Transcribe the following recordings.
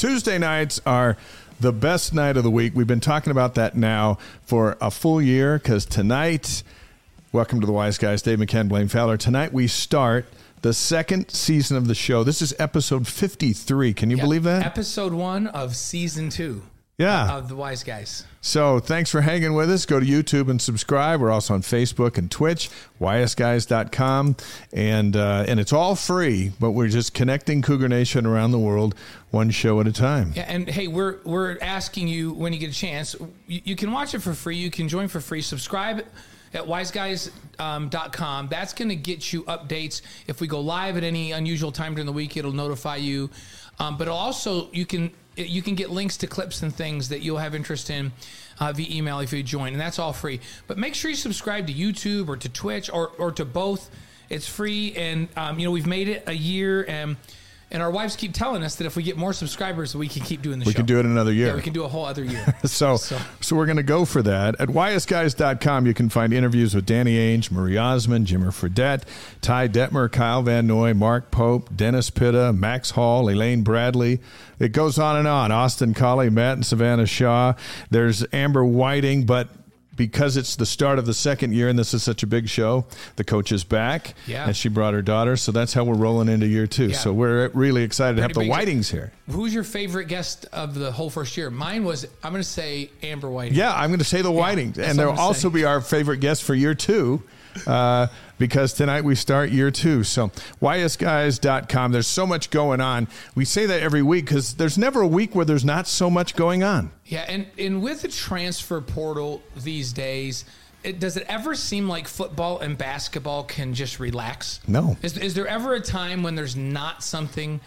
Tuesday nights are the best night of the week. We've been talking about that now for a full year because tonight, welcome to the Wise Guys, Dave McCann, Blaine Fowler. Tonight we start the second season of the show. This is episode 53. Can you Yep. believe that? Episode one of season two yeah. of The Wise Guys. So thanks for hanging with us. Go to YouTube and subscribe. We're also on Facebook and Twitch, ysguys.com. And, uh, and it's all free, but we're just connecting Cougar Nation around the world one show at a time. Yeah, and hey, we're we're asking you when you get a chance. You, you can watch it for free. You can join for free. Subscribe at ysguys.com. That's going to get you updates if we go live at any unusual time during the week. It'll notify you. Um, but also you can you can get links to clips and things that you'll have interest in uh, via email if you join, and that's all free. But make sure you subscribe to YouTube or to Twitch or or to both. It's free, and um, you know we've made it a year and. And our wives keep telling us that if we get more subscribers, we can keep doing the We show. We can do it another year. Yeah, we can do a whole other year. So, So- so, we're going to go for that. At ysguys.com, you can find interviews with Danny Ainge, Marie Osmond, Jimmer Fredette, Ty Detmer, Kyle Van Noy, Mark Pope, Dennis Pitta, Max Hall, Elaine Bradley. It goes on and on. Austin Collie, Matt and Savannah Shaw. There's Amber Whiting, but because it's the start of the second year and this is such a big show, the coach is back. Yeah. And she brought her daughter. So that's how we're rolling into year two. Yeah. So we're really excited to have the Pretty Whitings here. Who's your favorite guest of the whole first year? Mine was I'm going to say Amber White. Yeah, I'm going to say the Whitings, and they'll also say. be our favorite guest for year two, uh, because tonight we start year two. So ysguys.com. There's so much going on. We say that every week because there's never a week where there's not so much going on. Yeah, and and with the transfer portal these days, it, does it ever seem like football and basketball can just relax? No. Is, is there ever a time when there's not something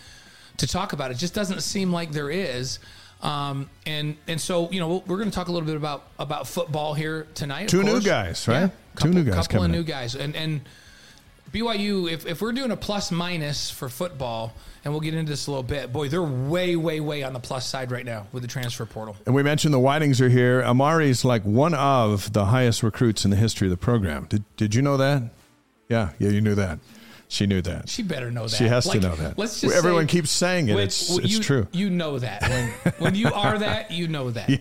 to talk about? It just doesn't seem like there is. Um, and and so you know we're going to talk a little bit about about football here tonight. Two new guys, right? Yeah, Two new guys couple of new in. guys, and and BYU. If if we're doing a plus minus for football, and we'll get into this a little bit, boy, they're way way way on the plus side right now with the transfer portal. And we mentioned the Whitings are here. Amari's like one of the highest recruits in the history of the program. Did, did you know that? Yeah, yeah, you knew that. She knew that. She better know that. She has Like, to know that. Let's just Everyone say, keeps saying it. when- it's it's true. You know that when, when you are that, you know that. Yeah.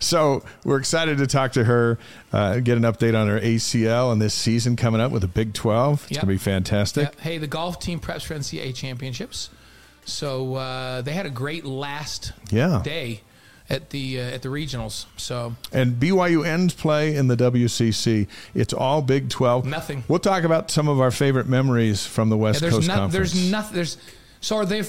So we're excited to talk to her, uh, get an update on her ACL and this season coming up with the Big 12. It's Yep. going to be fantastic. Yeah. Hey, the golf team preps for NCAA championships, so uh, they had a great last Yeah. day at the uh, at the regionals. So And BYU ends play in the WCC. It's all Big 12. Nothing. We'll talk about some of our favorite memories from the West yeah, there's Coast no, Conference. there's nothing. There's so are they?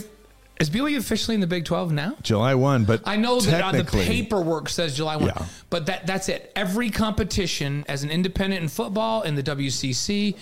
Is BYU officially in the Big Twelve now? July 1, but I know that on the paperwork says July 1, Yeah. but that that's it. Every competition as an independent in football in the WCC,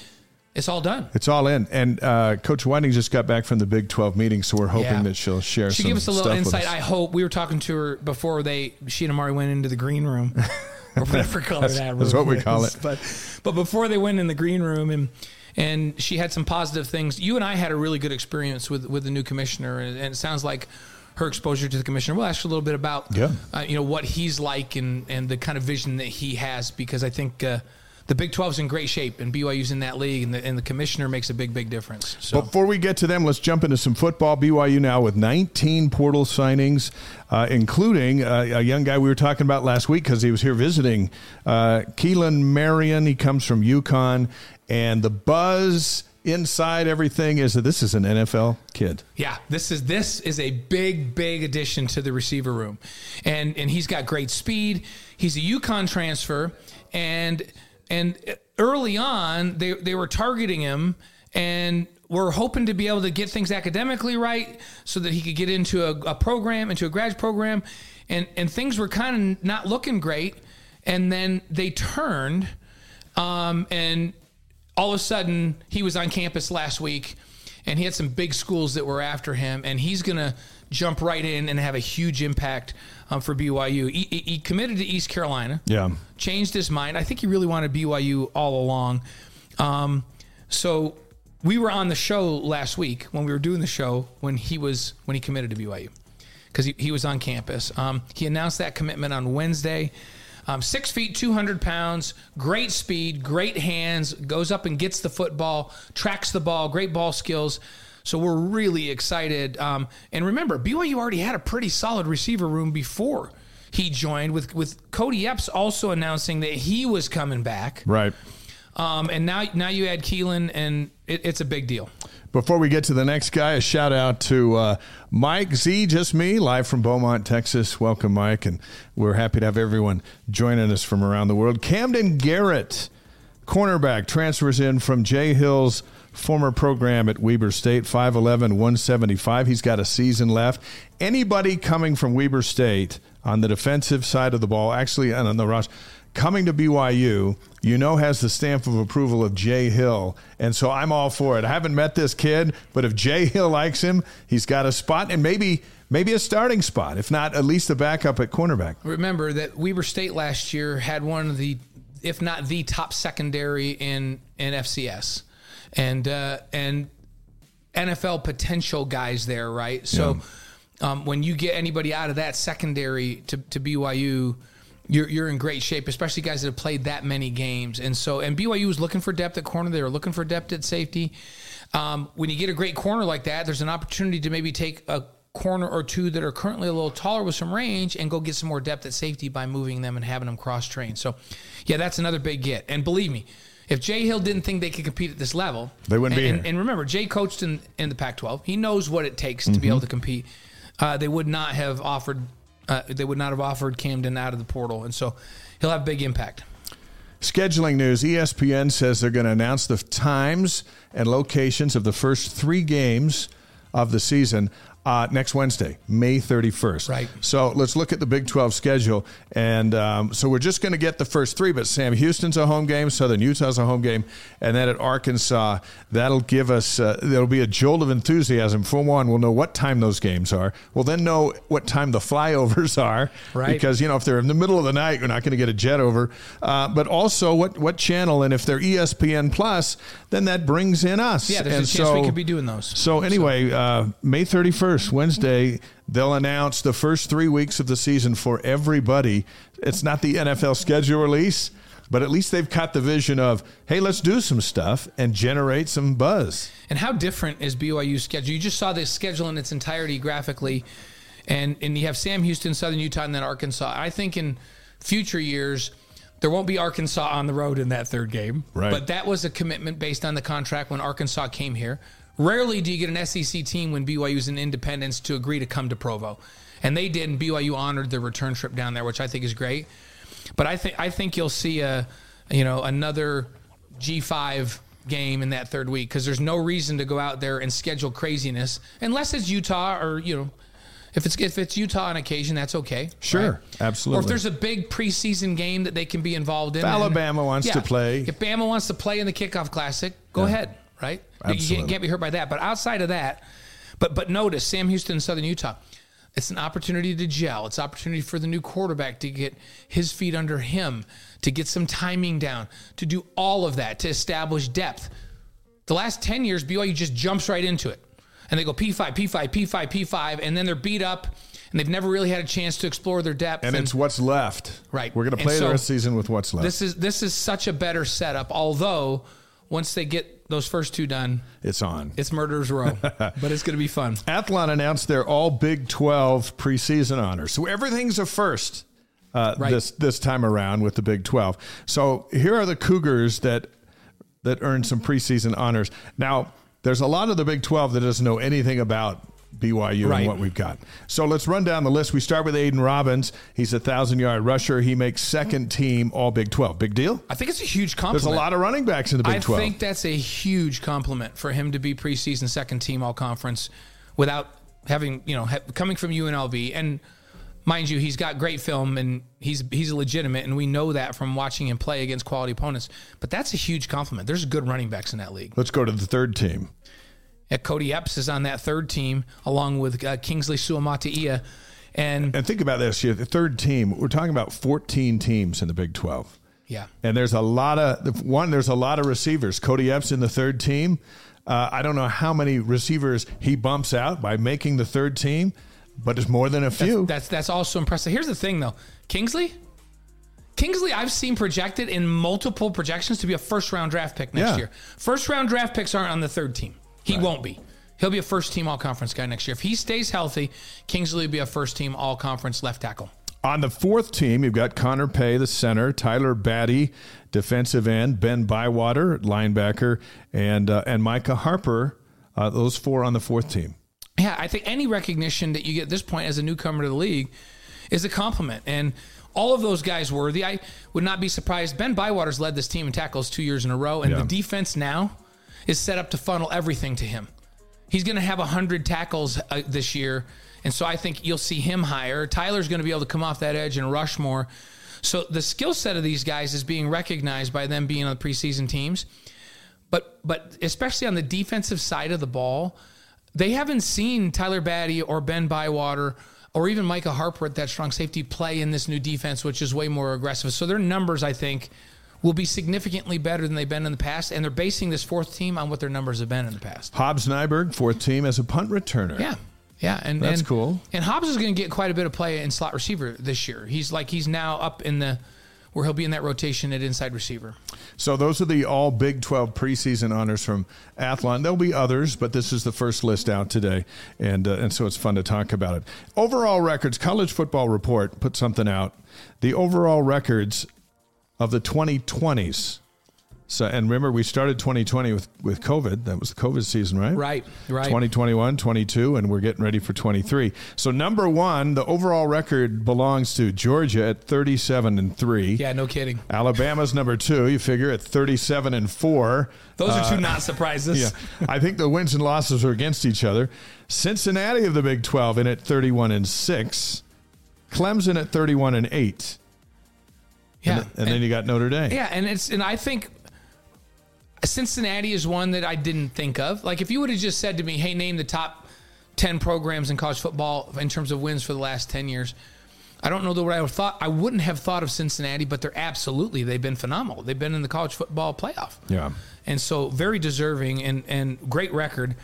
it's all done. It's all in. And uh, Coach Whiting just got back from the Big 12 meeting, so we're hoping Yeah. that she'll share She give us a little insight. I hope we were talking to her before they she and Amari went into the green room, or whatever color that that's what we call it. But but before they went in the green room and and she had some positive things. You and I had a really good experience with with the new commissioner, and, and it sounds like her exposure to the commissioner. We'll ask a little bit about Yeah. uh, you know what he's like and and the kind of vision that he has because I think. Uh, the Big 12's in great shape, and BYU's in that league, and the, and the commissioner makes a big, big difference. So, Before we get to them, let's jump into some football. BYU now with 19 portal signings, uh, including uh, a young guy we were talking about last week because he was here visiting. Uh, Keelan Marion, he comes from UConn, and the buzz inside everything is that this is an NFL kid. Yeah, this is this is a big big addition to the receiver room, and and he's got great speed. He's a UConn transfer, and and early on they they were targeting him, and were hoping to be able to get things academically right so that he could get into a, a program, into a grad program, and and things were kind of not looking great, and then they turned, um, and all of a sudden he was on campus last week and he had some big schools that were after him, and he's going to jump right in and have a huge impact um, for BYU. He, he, he committed to East Carolina. Yeah. Changed his mind. I think he really wanted BYU all along. Um, so we were on the show last week when we were doing the show when he was when he committed to BYU because he, he was on campus. Um, he announced that commitment on Wednesday. Um, six feet, 200 pounds, great speed, great hands, goes up and gets the football, tracks the ball, great ball skills. So we're really excited. Um, and remember, BYU already had a pretty solid receiver room before he joined, with with Kody Epps also announcing that he was coming back. Right. Um, and now now you add Keelan, and it, it's a big deal. Before we get to the next guy, a shout out to uh, Mike Z, just me, live from Beaumont, Texas. Welcome, Mike, and we're happy to have everyone joining us from around the world. Camden Garrett, cornerback, transfers in from Jay Hill's former program at Weber State, 5'11, 175. He's got a season left. Anybody coming from Weber State on the defensive side of the ball, actually on the rush, coming to BYU, you know, has the stamp of approval of Jay Hill. And so I'm all for it. I haven't met this kid, but if Jay Hill likes him, he's got a spot and maybe maybe a starting spot, if not at least a backup at cornerback. Remember that Weber State last year had one of the, if not the top secondary in in FCS, and uh, and NFL potential guys there, right? So yeah. um, when you get anybody out of that secondary to to BYU you're, you're in great shape, especially guys that have played that many games. And so, and BYU was looking for depth at corner. They were looking for depth at safety. Um, when you get a great corner like that, there's an opportunity to maybe take a corner or two that are currently a little taller with some range and go get some more depth at safety by moving them and having them cross train. So, yeah, that's another big get. And believe me, if Jay Hill didn't think they could compete at this level, they wouldn't and, be. And, and, remember, Jay coached in, in the Pac 12. He knows what it takes mm-hmm. to be able to compete. Uh, they would not have offered uh, they would not have offered Camden out of the portal, and so he'll have big impact. Scheduling news ESPN says they're going to announce the times and locations of the first three games of the season uh, next Wednesday, May 31st. Right. So let's look at the Big 12 schedule. And um, so we're just going to get the first three, but Sam Houston's a home game, Southern Utah's a home game, and then at Arkansas, that'll give us, uh, there'll be a jolt of enthusiasm. For one, we'll know what time those games are. We'll then know what time the flyovers are. Right. Because, you know, if they're in the middle of the night, you're not going to get a jet over. Uh, but also what, what channel, and if they're ESPN Plus, then that brings in us. Yeah, there's and a chance so, we could be doing those. So anyway. Uh, May 31st, first, Wednesday, they'll announce the first three weeks of the season for everybody. It's not the NFL schedule release, but at least they've caught the vision of, hey, let's do some stuff and generate some buzz. And how different is BYU's schedule? You just saw this schedule in its entirety graphically, and and you have Sam Houston, Southern Utah, and then Arkansas. I think in future years. There won't be Arkansas on the road in that third game. Right. But that was a commitment based on the contract when Arkansas came here. Rarely do you get an SEC team when BYU is in independence to agree to come to Provo, and they did, and BYU honored their return trip down there, which I think is great. But I think I think you'll see a, you know, another G five game in that third week because there's no reason to go out there and schedule craziness unless it's Utah or you know. If it's if it's Utah on occasion, that's okay. Sure, right? absolutely. Or if there's a big preseason game that they can be involved in, if Alabama and, wants yeah, to play. If Bama wants to play in the kickoff classic, go yeah. ahead right? Absolutely. You can't, be hurt by that. But outside of that, but but notice Sam Houston, Southern Utah. It's an opportunity to gel. It's opportunity for the new quarterback to get his feet under him, to get some timing down, to do all of that, to establish depth. The last 10 years, BYU just jumps right into it. And they go P5, P5, P5, P5, and then they're beat up and they've never really had a chance to explore their depth. And, and it's what's left. Right. We're going to play so the rest of the season with what's left. This is this is such a better setup, although once they get those first two done, it's on. It's Murderers Row, but it's going to be fun. Athlon announced their all Big 12 preseason honors. So everything's a first uh, right. this this time around with the Big 12. So here are the Cougars that that earned some preseason honors. Now, there's a lot of the Big 12 that doesn't know anything about BYU right. and what we've got. So let's run down the list. We start with Aidan Robbins. He's a thousand yard rusher. He makes second team All Big 12. Big deal? I think it's a huge compliment. There's a lot of running backs in the Big I 12. I think that's a huge compliment for him to be preseason second team All Conference without having, you know, coming from UNLV. And mind you, he's got great film and he's he's legitimate, and we know that from watching him play against quality opponents. But that's a huge compliment. There's good running backs in that league. Let's go to the third team. Yeah, Kody Epps is on that third team along with uh, Kingsley Suamataia. And, And think about this: have the third team. We're talking about 14 teams in the Big 12. yeah. And there's a lot of one. There's a lot of receivers. Kody Epps in the third team. Uh, I don't know how many receivers he bumps out by making the third team, but it's more than a few. That's that's also impressive. Here's the thing though. Kingsley? Kingsley, I've seen projected in multiple projections to be a first round draft pick next Yeah. year. First round draft picks aren't on the third team. He won't be. He'll be a first team all conference guy next year. If he stays healthy, Kingsley will be a first team all conference left tackle. On the fourth team, you've got Connor Pay, the center, Tyler Batty, defensive end, Ben Bywater, linebacker, and uh, and Micah Harper. Uh, those four on the fourth team. Yeah, I think any recognition that you get at this point as a newcomer to the league is a compliment. And all of those guys worthy. I would not be surprised. Ben Bywater's led this team in tackles two years in a row, and Yeah. the defense now is set up to funnel everything to him. He's going to have 100 tackles uh, this year, and so I think you'll see him higher. Tyler's going to be able to come off that edge and rush more. So the skill set of these guys is being recognized by them being on the preseason teams. But but especially on the defensive side of the ball, they haven't seen Tyler Batty or Ben Bywater or even Micah Harper at that strong safety play in this new defense, which is way more aggressive. So their numbers, I think, will be significantly better than they've been in the past. And they're basing this fourth team on what their numbers have been in the past. Hobbs Nyberg, fourth team as a punt returner. Yeah. Yeah, and That's and- cool. And Hobbs is going to get quite a bit of play in slot receiver this year. He's like he's now up in the where he'll be in that rotation at inside receiver. So those are the all Big 12 preseason honors from Athlon. There'll be others, but this is the first list out today, and uh, and so it's fun to talk about it. Overall records, College Football Report put something out. The overall records of the 2020s. So and remember we started 2020 with with COVID. That was the COVID season, right? Right, right. 2021, 22 and we're getting ready for 23. So number 1, the overall record belongs to Georgia at 37 and 3. Yeah, no kidding. Alabama's number two. You figure at thirty-seven and four. Those are two uh, not surprises. Yeah, I think the wins and losses are against each other. Cincinnati of the Big Twelve in at thirty-one and six. Clemson at thirty-one and eight. Yeah. and, and then you got Notre Dame. Yeah, and it's and I think Cincinnati is one that I didn't think of. Like if you would have just said to me, "Hey, name the top 10 programs in college football in terms of wins for the last 10 years." I don't know that what I would thought. I wouldn't have thought of Cincinnati, but they're absolutely they've been phenomenal. They've been in the college football playoff. Yeah. And so very deserving and and great record.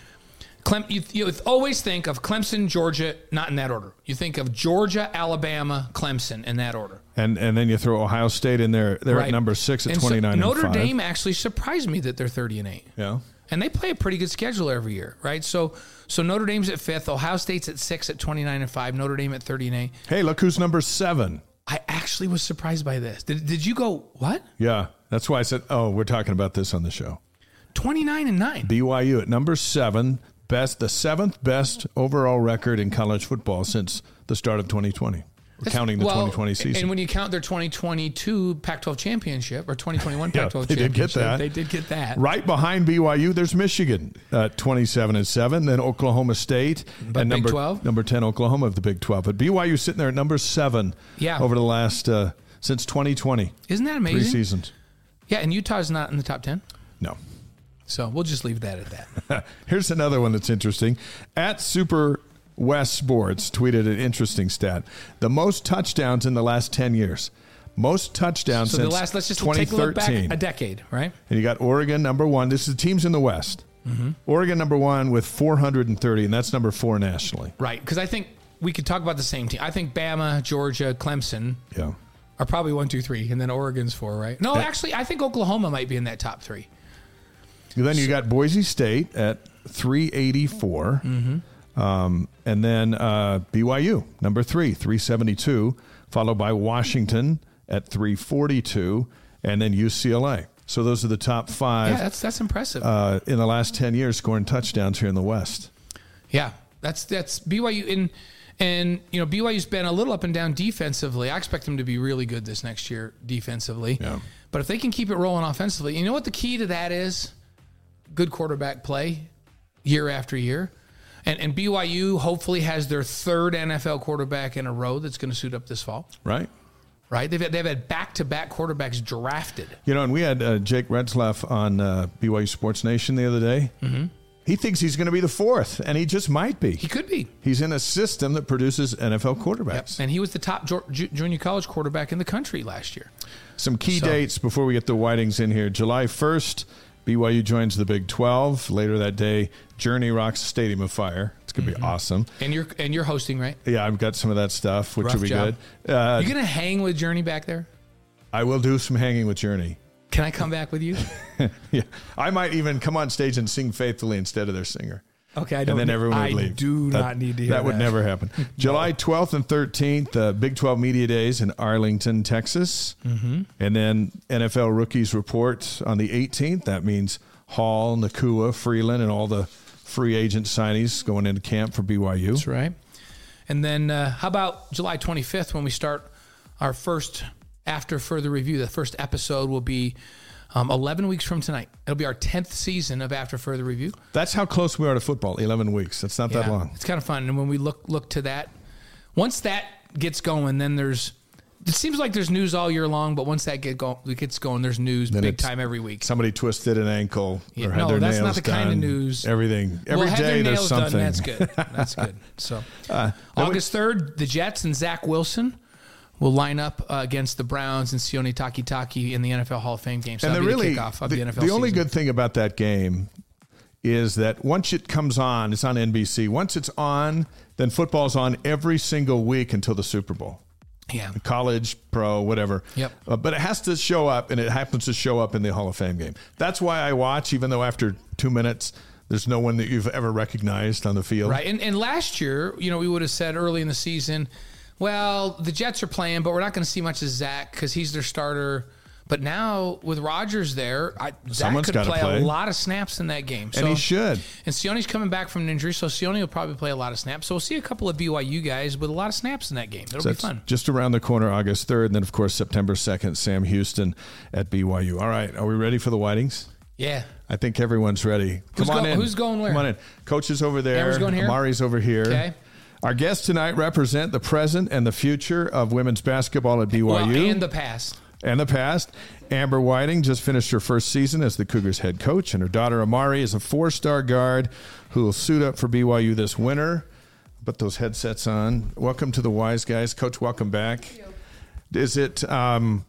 Clem, you, you always think of Clemson, Georgia, not in that order. You think of Georgia, Alabama, Clemson in that order. And and then you throw Ohio State in there. They're at number six at And so twenty-nine. Notre and five. Dame actually surprised me that they're thirty and eight. Yeah. And they play a pretty good schedule every year, right? So so Notre Dame's at fifth, Ohio State's at six at twenty nine and five, Notre Dame at thirty and eight. Hey, look who's number seven. I actually was surprised by this. Did, did you go what? Yeah, that's why I said, oh, we're talking about this on the show. Twenty nine and nine. BYU at number seven, best the seventh best overall record in college football since the start of 2020. We're counting the Well, 2020 season. And when you count their 2022 Pac 12 championship or 2021 Yeah, Pac 12 they did get championship, that. they did get that. Right behind BYU, there's Michigan, uh, 27 and seven. Then Oklahoma State, But and Big number 12? number 10 Oklahoma of the Big 12. But BYU sitting there at number seven. Yeah. over the last uh, since 2020 Isn't that amazing? three seasons. Yeah, and Utah's not in the top 10. No. So we'll just leave that at that. Here's another one that's interesting. At Super West Sports tweeted an interesting stat: the most touchdowns in the last 10 years. Most touchdowns So since the last, let's just take a look back a decade, right? And you got Oregon number one. This is the teams in the West. Mm-hmm. Oregon number one with 430, and that's number four nationally. Right. Because I think we could talk about the same team. I think Bama, Georgia, Clemson Yeah. are probably one, two, three, and then Oregon's four, right? No, actually, I think Oklahoma might be in that top three. Then you got Boise State at 384. Mm-hmm. Um, and then uh, BYU, number three, 372, followed by Washington at 342, and then UCLA. So those are the top five Yeah, that's that's impressive. uh, in the last 10 years scoring touchdowns here in the West. yeah, that's that's BYU in. And you know BYU's been a little up and down defensively. I expect them to be really good this next year defensively. Yeah. But if they can keep it rolling offensively, you know what the key to that is? Good quarterback play year after year. And, and BYU hopefully has their third NFL quarterback in a row that's going to suit up this fall, Right? right? They've had, they've had back-to-back quarterbacks drafted. You know, and we had uh, Jake Retzlaff on uh, BYU Sports Nation the other day. Mm-hmm. He thinks he's going to be the fourth, and he just might be. He could be. He's in a system that produces NFL quarterbacks. And he was the top junior college quarterback in the country last year. Some key So- dates before we get the Whitings in here. July 1st, BYU joins the Big 12. Later that day, Journey rocks the Stadium of Fire. It's going to Mm-hmm. be awesome. And you're and you're hosting, right? Yeah, I've got some of that stuff, which Rough will be job. good. Uh, you gonna hang with Journey back there? I will do some hanging with Journey. Can I come back with you? yeah, I might even come on stage and sing faithfully instead of their singer. Okay, I and then everyone would I do That- not need to hear that. would never happen. July 12th and 13th, uh, Big 12 Media Days in Arlington, Texas. Mm-hmm. And then NFL Rookies Report on the 18th. That means Hall, Nacua, Freeland, and all the free agent signees going into camp for BYU. That's right. And then uh, how about July 25th when we start our first after further review? The first episode will be um, 11 weeks from tonight. It'll be our 10th season of After Further Review. That's how close we are to football. 11 weeks. That's not that long. It's kind of fun. And when we look look to that, once that gets going, then there's. It seems like there's news all year long, but once that get go, gets going, there's news Then big time every week. Somebody twisted an ankle Yeah, or had no, their that's not nails the kind of news. Everything. Every well, day there's something. done. That's good. That's good. So, Uh, August third, the Jets and Zach Wilson will line up uh, against the Browns and Sione Takitaki in the NFL Hall of Fame game. So and the really the the, the only season. good thing about that game is that once it comes on, it's on NBC. Once it's on, then football's on every single week until the Super Bowl. yeah, College, pro, whatever. Yep. Uh, but it has to show up, and it happens to show up in the Hall of Fame game. That's why I watch, even though after two minutes, there's no one that you've ever recognized on the field. right. And and last year, you know, we would have said early in the season, well, the Jets are playing, but we're not going to see much of Zach because he's their starter. But now with Rodgers there, I, Zach could play, play. a lot of snaps in that game. And he should. And Sione's coming back from an injury, so Sione will probably play a lot of snaps. So we'll see a couple of BYU guys with a lot of snaps in that game. It'll So be fun. just around the corner, August 3rd. And then, of course, September 2nd, Sam Houston at BYU. All right. Are we ready for the Whitings? Yeah. I think everyone's ready. Come Who's on go- in. who's going where? Come on in. Coach is over there. Amber's going here? Amari's over here. Okay. Our guests tonight represent the present and the future of women's basketball at BYU Well, and the past. and the past. Amber Whiting just finished her first season as the Cougars head coach, and her daughter Amari is a four-star guard who will suit up for BYU this winter. Put those headsets on. Welcome to the Wise Guys, Coach. Welcome back. Is it? Um,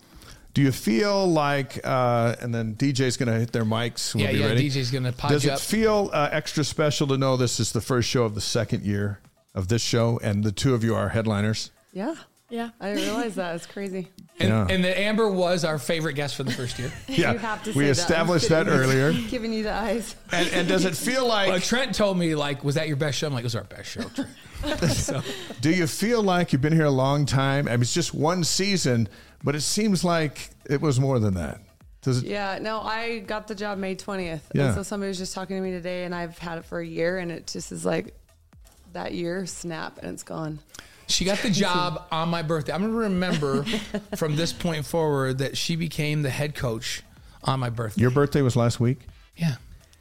do you feel like? Uh, and then DJ's going to hit their mics. We'll Yeah, be yeah, ready. DJ's gonna pod Does it up. feel uh, extra special to know this is the first show of the second year of this show, and the two of you are headliners? Yeah. Yeah. I didn't realize that. It's crazy. And, Yeah. and the Amber was our favorite guest for the first year. Yeah, you have to we established that. that earlier. Giving you the eyes. And, and does it feel like? Well, Trent told me like, was that your best show? I'm like, it was our best show. Trent. so, Do you feel like you've been here a long time? I mean, it's just one season, but it seems like it was more than that. Does it? Yeah, no, I got the job May 20th. Yeah. And so somebody was just talking to me today, and I've had it for a year, and it just is like that year, snap, and it's gone. she got the job on my birthday. I'm gonna remember from this point forward that she became the head coach on my birthday. Your birthday was last week. yeah.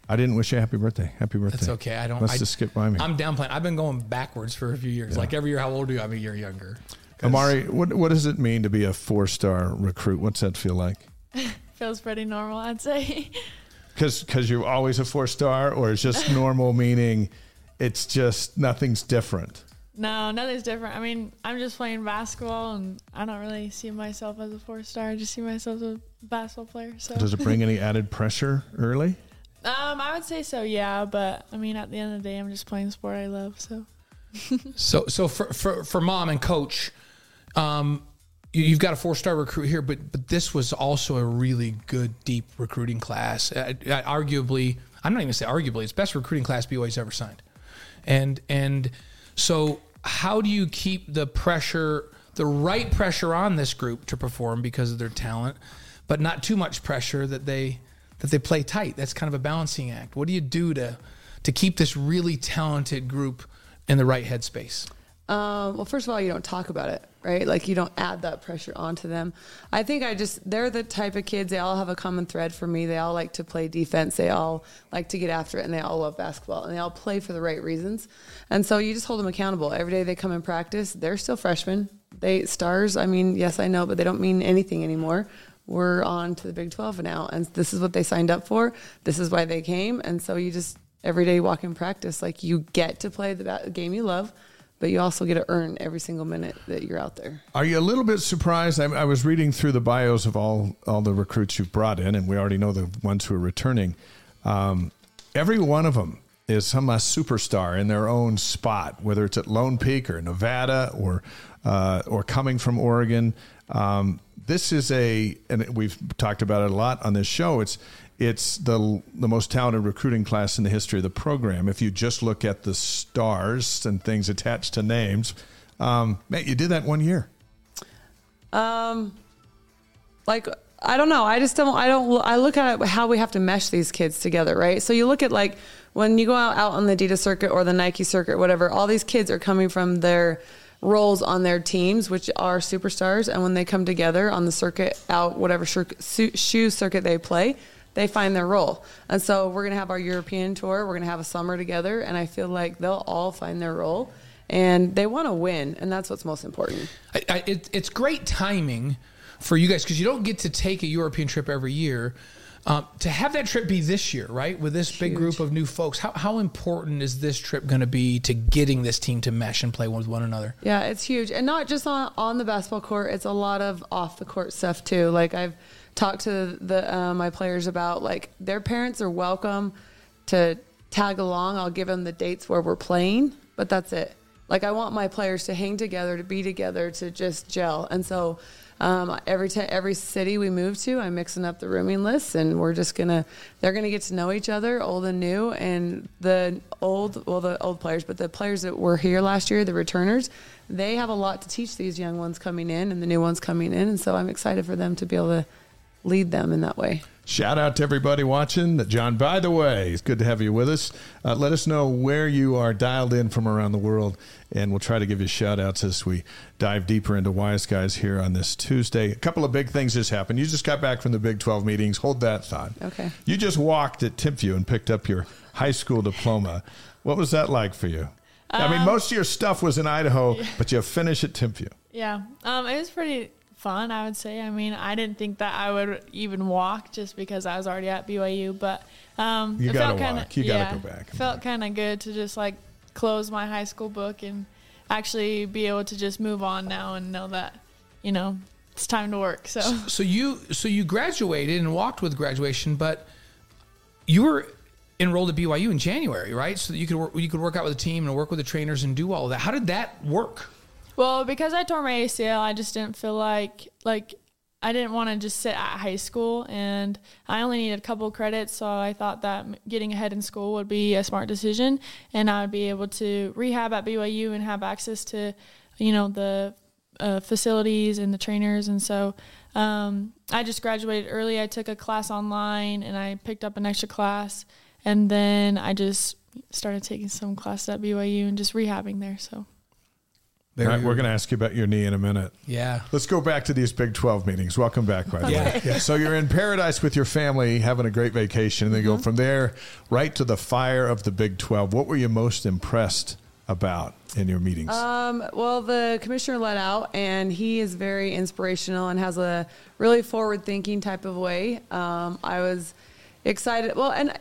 I didn't wish you a happy birthday. Happy birthday. That's okay. I don't. Must I, have skipped by me. I'm downplaying. I've been going backwards for a few years. Like every year, how old are you? I'm a year younger. Amari, what what does it mean to be a four star recruit? What's that feel like? Feels pretty normal, I'd say. Because you're always a four star, or it's just normal meaning it's just nothing's different. no, nothing's different. I mean, I'm just playing basketball, and I don't really see myself as a four star. I just see myself as a basketball player. So, Does it bring any added pressure early? um, I would say so, yeah. But I mean, at the end of the day, I'm just playing the sport I love. So, So, so for, for, for mom and coach, um, you, you've got a four star recruit here, but but this was also a really good deep recruiting class. Uh, uh, arguably, I'm not even gonna say arguably, it's best recruiting class BYU's ever signed. And and so, how do you keep the pressure, the right pressure on this group to perform because of their talent, but not too much pressure that they that they play tight? That's kind of a balancing act. What do you do to to keep this really talented group in the right headspace? Um, well, first of all, you don't talk about it, right? Like you don't add that pressure onto them. I think I just they're the type of kids. They all have a common thread for me. They all like to play defense. They all like to get after it, and they all love basketball, and they all play for the right reasons. And so you just hold them accountable every day. They come in practice. They're still freshmen. They stars. I mean, yes, I know, but they don't mean anything anymore. We're on to the Big 12 now, and this is what they signed up for. This is why they came, and so you just every day walk in practice. Like you get to play the game you love, but you also get to earn every single minute that you're out there. Are you a little bit surprised? I, I was reading through the bios of all all the recruits you've brought in, and we already know the ones who are returning. Um, every one of them is some superstar in their own spot, whether it's at Lone Peak or Nevada or uh, or coming from Oregon. Um, this is a, and we've talked about it a lot on this show. It's it's the the most talented recruiting class in the history of the program. If you just look at the stars and things attached to names, um, man, you did that one year. Um, like I don't know. I just don't. I don't. I look at how we have to mesh these kids together, right? So you look at like when you go out out on the Adidas circuit or the Nike circuit, whatever. All these kids are coming from their roles on their teams, which are superstars, and when they come together on the circuit, out whatever shoe circuit they play, they find their role. And so we're gonna have our European tour. We're gonna have a summer together, and I feel like they'll all find their role, and they want to win, and that's what's most important. I, I, it, it's great timing for you guys because you don't get to take a European trip every year. Um, to have that trip be this year, right, with this big group of new folks, how, how important is this trip going to be to getting this team to mesh and play with one another? Yeah, it's huge. And not just on, on the basketball court, it's a lot of off the court stuff too. Like I've talked to the uh, my players about, like their parents are welcome to tag along. I'll give them the dates where we're playing, but that's it. Like I want my players to hang together, to be together, to just gel. And so um, every t- every city we move to, I'm mixing up the rooming lists, and we're just gonna they're gonna get to know each other, old and new, and the old well the old players, but the players that were here last year, the returners, they have a lot to teach these young ones coming in and the new ones coming in, and so I'm excited for them to be able to lead them in that way. Shout out to everybody watching. John, by the way, it's good to have you with us. Uh, let us know where you are dialed in from around the world, and we'll try to give you shout outs as we dive deeper into Wise Guys here on this Tuesday. A couple of big things just happened. You just got back from the Big 12 meetings. Hold that thought. Okay. You just walked at Timpview and picked up your high school diploma. What was that like for you? Um, I mean, um, most of your stuff was in Idaho, but you finished at Timpview. Yeah, um, it was pretty fun, I would say. I mean, I didn't think that I would even walk just because I was already at BYU, but um, you gotta felt kind of you yeah, gotta go back. Felt kind of good to just like close my high school book and actually be able to just move on now and know that you know it's time to work. So, so you so you graduated and walked with graduation, but you were enrolled at BYU in January, right? So that you could work, you could work out with the team and work with the trainers and do all of that. How did that work? Well, because I tore my ACL, I just didn't feel like like I didn't want to just sit at high school, and I only needed a couple credits, so I thought that getting ahead in school would be a smart decision, and I would be able to rehab at BYU and have access to, you know, the uh, facilities and the trainers, and so um, I just graduated early. I took a class online, and I picked up an extra class, and then I just started taking some classes at BYU and just rehabbing there. So. Right, we're going to ask you about your knee in a minute. Yeah. Let's go back to these Big 12 meetings. Welcome back, by the way. Yeah. So you're in paradise with your family, having a great vacation, and then mm-hmm. go from there right to the fire of the Big 12. What were you most impressed about in your meetings? Um, well, the commissioner let out, and he is very inspirational and has a really forward thinking type of way. Um, I was excited. Well, and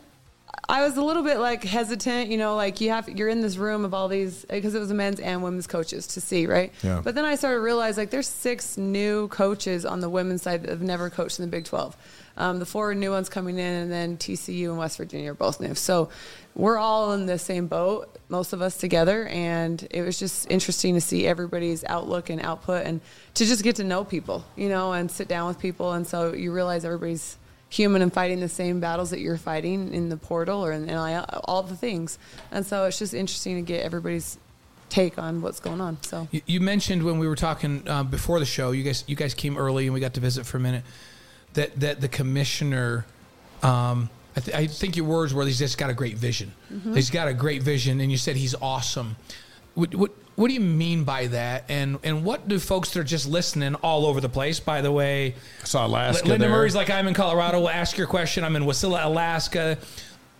I was a little bit like hesitant, you know, like you have you're in this room of all these because it was a men's and women's coaches to see, right? Yeah. But then I started to realize like there's six new coaches on the women's side that have never coached in the Big 12. Um, the four new ones coming in, and then TCU and West Virginia are both new. So we're all in the same boat, most of us together, and it was just interesting to see everybody's outlook and output, and to just get to know people, you know, and sit down with people, and so you realize everybody's human and fighting the same battles that you're fighting in the portal or in NIL, all the things. And so it's just interesting to get everybody's take on what's going on. So you, you mentioned when we were talking uh, before the show, you guys you guys came early and we got to visit for a minute. That that the commissioner. Um, I, th- I, think your words were he's just got a great vision. Mm-hmm. He's got a great vision, and you said he's awesome. What, what, what do you mean by that? And and what do folks that are just listening all over the place? By the way, I saw Alaska. Linda there. Murray's like I'm in Colorado. We'll ask your question. I'm in Wasilla, Alaska.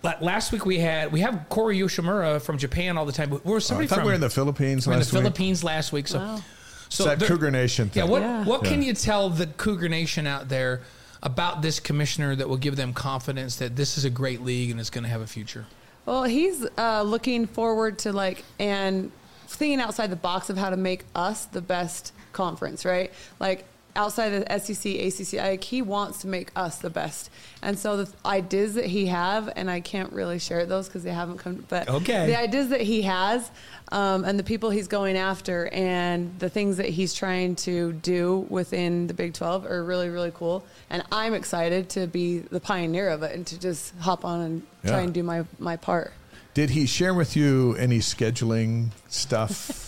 Last week we had we have Corey Yoshimura from Japan all the time. We're somebody oh, I from, we were in the Philippines. We're in the Philippines last week. So, wow. so that Cougar Nation. Thing. Yeah. What yeah. what can yeah. you tell the Cougar Nation out there about this commissioner that will give them confidence that this is a great league and it's going to have a future? Well, he's uh, looking forward to like and thinking outside the box of how to make us the best conference, right? Like outside the SEC, ACC, like he wants to make us the best. And so the ideas that he have, and I can't really share those because they haven't come. But Okay. the ideas that he has, um, and the people he's going after, and the things that he's trying to do within the Big Twelve are really, really cool. And I'm excited to be the pioneer of it and to just hop on and try and do my my part. Did he share with you any scheduling stuff?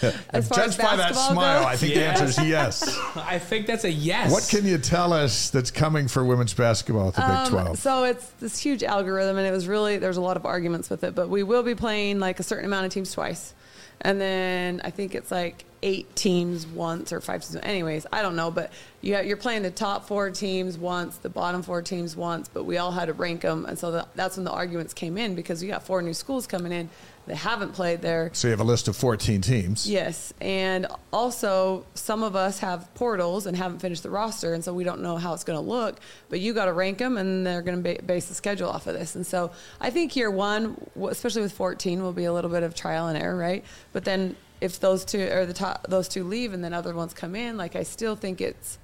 As far as Judged by that smile, goes? I think the answer is yes. I think that's a yes. What can you tell us that's coming for women's basketball at the Big Um, 12? So it's this huge algorithm, and it was really there's a lot of arguments with it. But we will be playing like a certain amount of teams twice, and then I think it's like eight teams once or five teams. Anyways, I don't know, but you you're playing the top four teams once, the bottom four teams once, but we all had to rank them, and so the, that's when the arguments came in because we got four new schools coming in that haven't played there. so you have a list of 14 teams. Yes, and also some of us have portals and haven't finished the roster, and so we don't know how it's going to look. But you got to rank them, and they're going to ba- base the schedule off of this. And so I think year one, especially with 14, will be a little bit of trial and error, right? But then if those two or the top, those two leave, and then other ones come in, like I still think it's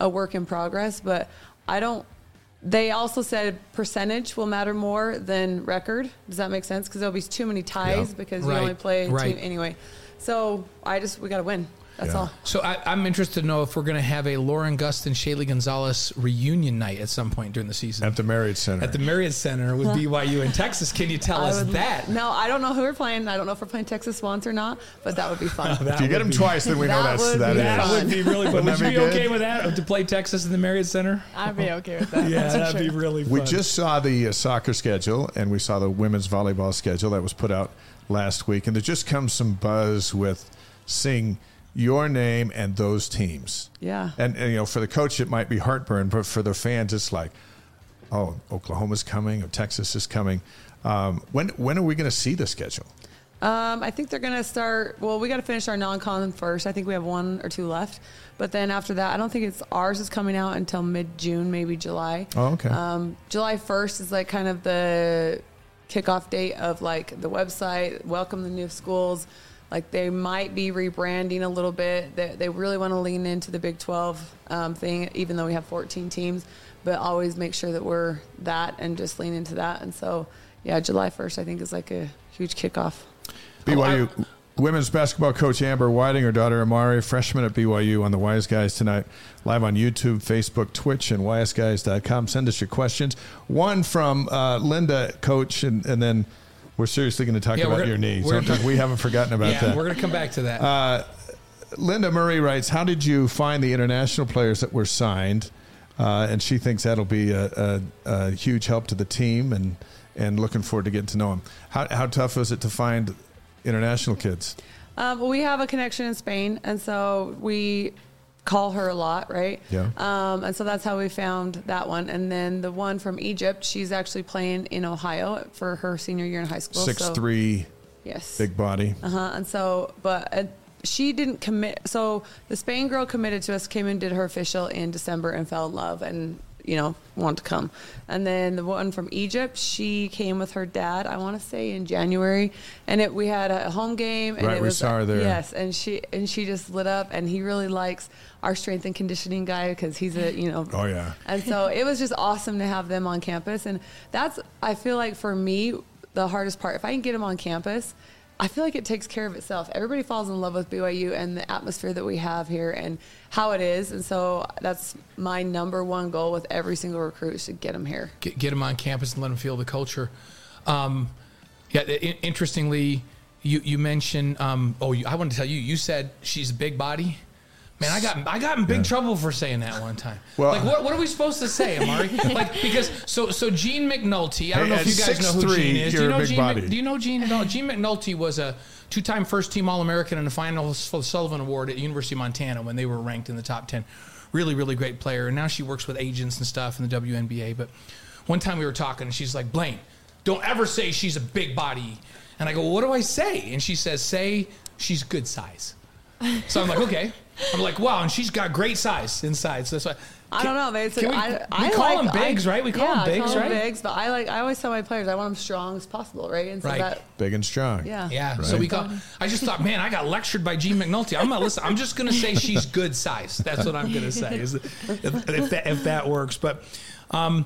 a work in progress. But I don't. They also said percentage will matter more than record. Does that make sense? Because there'll be too many ties Yeah. because Right, you only play right. two anyway. So I just we got to win. That's Yeah. all. So I, I'm interested to know if we're going to have a Lauren Gustin, Shaylee Gonzalez reunion night at some point during the season At the Marriott Center. at the Marriott Center with BYU in Texas. Can you tell I us would- that? No, I don't know who we're playing. I don't know if we're playing Texas once or not, but that would be fun. if you get them twice, then we know That that's would that be. That would be really fun. Wouldn't Would that you be be okay with that to play Texas in the Marriott Center? I'd be okay with that. Yeah, that'd be really fun. We just saw the uh, soccer schedule and we saw the women's volleyball schedule that was put out last week. And there just comes some buzz with seeing your name and those teams. Yeah. And, and, you know, for the coach, it might be heartburn, but for the fans, it's like, oh, Oklahoma's coming or Texas is coming. Um, when when are we going to see the schedule? Um, I think they're going to start. Well, we got to finish our non-con first. I think we have one or two left, but then after that, I don't think it's ours is coming out until mid-June, maybe July. Oh, okay. Um, July first is like kind of the kickoff date of like the website, welcome the new schools. Like they might be rebranding a little bit. They, they really want to lean into the Big 12 um, thing, even though we have 14 teams, but always make sure that we're that and just lean into that. And so, yeah, July 1st, I think is like a huge kickoff. BYU women's basketball coach Amber Whiting, her daughter Amari, freshman at BYU on the Wise Guys tonight, live on YouTube, Facebook, Twitch, and ysguys.com. Send us your questions. One from uh, Linda, coach, and, and then we're seriously going to talk Yeah, about gonna- your knees. we're we haven't forgotten about yeah, that. we're going to come back to that. Uh, Linda Murray writes, "How did you find the international players that were signed?" Uh, and she thinks that'll be a, a, a huge help to the team, and and looking forward to getting to know them. How how tough was it to find international kids? Um, well, we have a connection in Spain, and so we call her a lot, right? Yeah. Um, and so that's how we found that one. And then the one from Egypt, she's actually playing in Ohio for her senior year in high school. Six so, three, Yes. big body. Uh huh. And so, but uh, she didn't commit. So the Spain girl committed to us, came and did her official in December and fell in love and, you know, want to come. And then the one from Egypt, she came with her dad, I want to say in January. And it, we had a home game. And Right, it we was, saw her there. Yes. And she, and she just lit up. And he really likes our strength and conditioning guy because he's a, you know, Oh yeah. and so it was just awesome to have them on campus. And that's, I feel like for me, the hardest part. If I can get them on campus, I feel like it takes care of itself. Everybody falls in love with BYU and the atmosphere that we have here and how it is. And so that's my number one goal with every single recruit is to get them here. get, get them on campus and let them feel the culture. Um, yeah, interestingly, you you mentioned. Um, oh, you, I want to tell you. You said she's a big body. Man, I got I got in big Yeah. trouble for saying that one time. Well- like, what, what are we supposed to say, Amari? like, because so so Gene McNulty. I don't know if you guys know who 6'3", Gene is. Do you a know big Gene? body. Do you know Gene? No, Gene McNulty was a two-time first-team All-American in the finals for the Sullivan Award at University of Montana when they were ranked in the top ten. Really, really great player, and now she works with agents and stuff in the WNBA. But one time we were talking, and she's like, "Blaine, don't ever say she's a big body." And I go, well, "What do I say?" And she says, "Say she's good size." So I'm like, "Okay." I'm like, "Wow!" And she's got great size inside. So that's why. I don't know. They said can we- I, we call like, them bigs, I- right? We call yeah, them bigs, call them right? Bigs, but I like. I always tell my players I want them strong as possible, right? And so Right. that, Big and strong. yeah, Yeah. So we got. I just thought, man, I got lectured by Gene McNulty. I'm gonna listen. I'm just gonna say she's good size. That's what I'm gonna say. Is if, if that if that works, but. Um,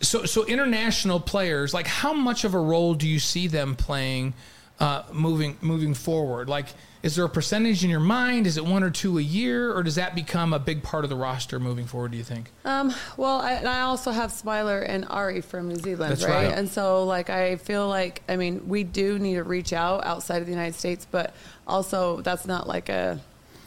so, so international players, like how much of a role do you see them playing, uh, moving moving forward? Like, is there a percentage in your mind? Is it one or two a year, or does that become a big part of the roster moving forward? Do you think? Um, well, I, and I also have Smiler and Ari from New Zealand, right? right. And so, like, I feel like, I mean, we do need to reach out outside of the United States, but also that's not like a,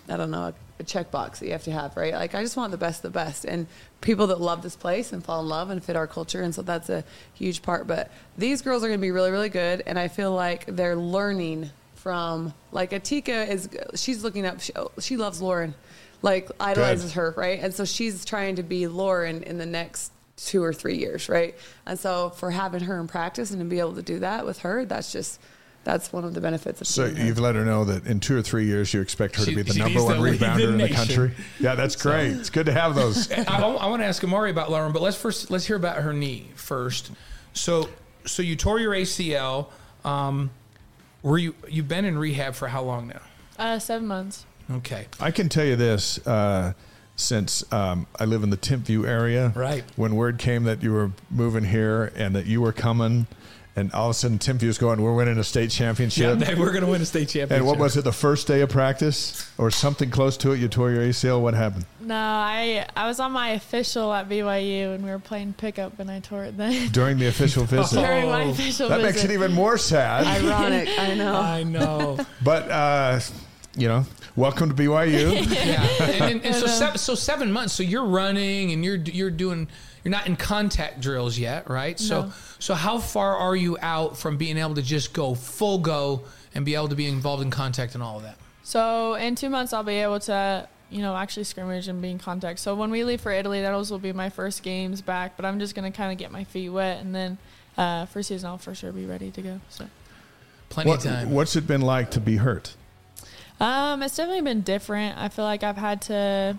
I don't know, a, a checkbox that you have to have, right? Like, I just want the best of the best and people that love this place and fall in love and fit our culture. And so that's a huge part. But these girls are going to be really, really good. And I feel like they're learning from, like, Atika is, she's looking up, she, oh, she loves Lauren like idolizes her, right? And so she's trying to be Lauren in the next two or three years, right? And so for having her in practice and to be able to do that with her, that's just that's one of the benefits of So being here. you've let her know that in two or three years you expect her She- to be the number one to lead the rebounder in the country. Yeah, that's great. It's good to have those. I, I want to ask Amari about Lauren, but let's first let's hear about her knee first. So, so you tore your ACL. Um, were you you've been in rehab for how long now? Uh, seven months. Okay. I can tell you this. Uh, since um, I live in the Timpview area, Right. When word came that you were moving here and that you were coming, and all of a sudden Tim Timpview's going, "We're winning a state championship. Yeah, we're going to win a state championship. and what was it? The first day of practice, or something close to it? You tore your ACL. What happened? No, I I was on my official at BYU and we were playing pickup and I tore it then. During the official visit. During my Oh, official that visit. makes it even more sad. Ironic, I know. I know. But uh, you know, welcome to BYU. yeah. And, and, and so seven, so seven months. So you're running and you're you're doing. You're not in contact drills yet, right? So No. so how far are you out from being able to just go full go and be able to be involved in contact and all of that? So in two months, I'll be able to, you know, actually scrimmage and be in contact. So when we leave for Italy, those will be my first games back. But I'm just gonna kind of get my feet wet, and then uh, first season I'll for sure be ready to go. So Plenty What, of time. what's it been like to be hurt? um, it's definitely been different. I feel like I've had to s-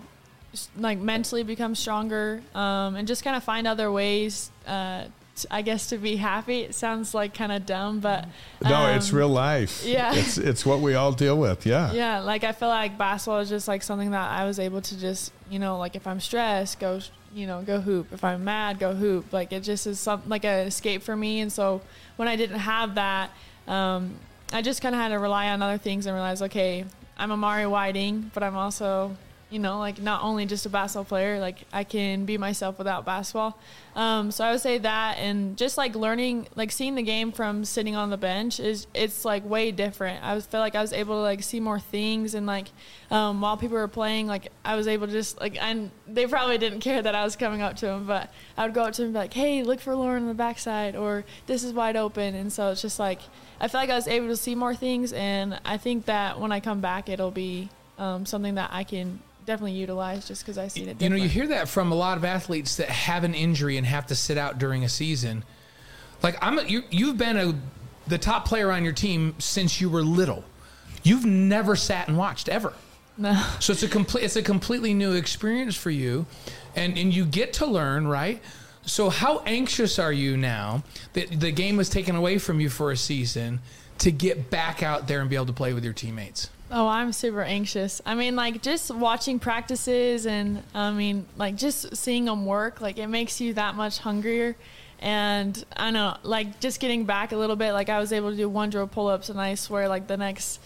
like mentally become stronger um, and just kind of find other ways. Uh, t- I guess to be happy. It sounds like kind of dumb, but No, it's um, real life. yeah. It's it's what we all deal with. Yeah. Yeah, like I feel like basketball is just like something that I was able to just, you know, like if I'm stressed, go, you know, go hoop. If I'm mad, go hoop. Like it just is some like an escape for me. And so when I didn't have that, um, I just kind of had to rely on other things and realize, okay, I'm Amari Whiting, but I'm also, you know, like not only just a basketball player, like I can be myself without basketball. Um, so I would say that, and just like learning, like seeing the game from sitting on the bench is it's like way different. I was feel like I was able to like see more things, and like um, while people were playing, like I was able to just like and they probably didn't care that I was coming up to them, but I would go up to them and be like, "Hey, look for Lauren on the backside," or "This is wide open," and so it's just like I feel like I was able to see more things, and I think that when I come back, it'll be um, something that I can definitely utilize just because I seen it. You know, you hear that from a lot of athletes that have an injury and have to sit out during a season. Like I'm, a, you, you've been a the top player on your team since you were little. You've never sat and watched ever. No. So it's a complete, it's a completely new experience for you, and and you get to learn, right? So how anxious are you now that the game was taken away from you for a season to get back out there and be able to play with your teammates? Oh, I'm super anxious. I mean, like just watching practices and I mean, like just seeing them work, like it makes you that much hungrier. And I know, like just getting back a little bit, like I was able to do one drill pull ups, and I swear, like the next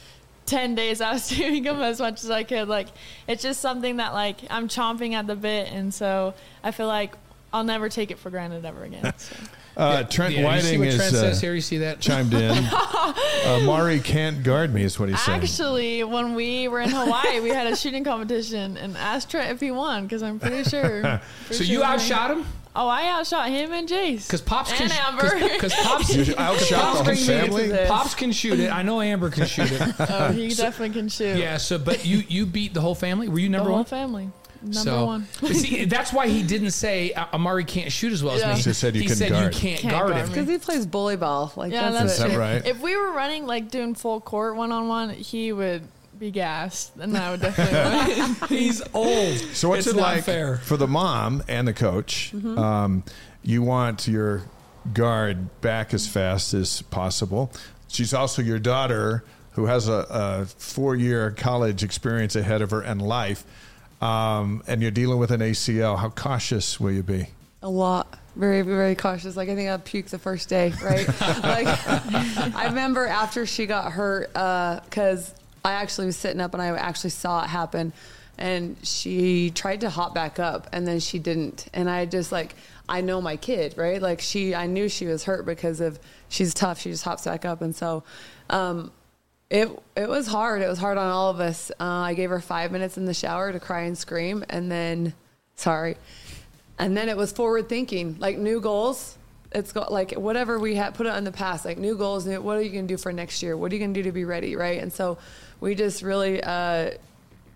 10 days I was doing them as much as I could. Like it's just something that, like, I'm chomping at the bit. And so I feel like I'll never take it for granted ever again. So. Uh, Trent Yeah, you see Whiting what is Trent uh, says here. You see that? chimed in. uh, Mari can't guard me, is what he said. Actually, when we were in Hawaii, we had a shooting competition and asked Trent if he won because I'm pretty sure. pretty So sure you outshot him? Oh, I outshot him and Jace. Because Pops and can Amber. Because Pops, You outshot the whole Pops can family? shoot. Pops can shoot it. I know Amber can shoot it. oh, he definitely can shoot. Yeah. So, but you you beat the whole family. Were you the number whole one? family. Number so, one. see, that's why he didn't say uh, Amari can't shoot as well Yeah. as me. He just said you he couldn't said guard. you can't, Can't guard, guard him. Because he plays bully ball. Like Yeah, that's, that's it. right? If we were running like doing full court one on one, he would be gassed, then I would definitely. He's old. So what's It's it not like fair. for the mom and the coach? Mm-hmm. Um, you want your guard back as fast as possible. She's also your daughter, who has a, a four-year college experience ahead of her and life, um, and you're dealing with an ACL. How cautious will you be? A lot. Very, very cautious. Like I think I puked the first day, right? like I remember after she got hurt, because I actually was sitting up and I actually saw it happen, and she tried to hop back up and then she didn't, and I just like I know my kid, right? Like she, I knew she was hurt because of she's tough. She just hops back up, and so. Um, it it was hard. It was hard on all of us. Uh, I gave her five minutes in the shower to cry and scream, and then, sorry, and then it was forward thinking, like new goals. It's got like whatever we had put it in the past, like new goals. New, what are you to do for next year? What are you to do to be ready, right? And so we just really uh,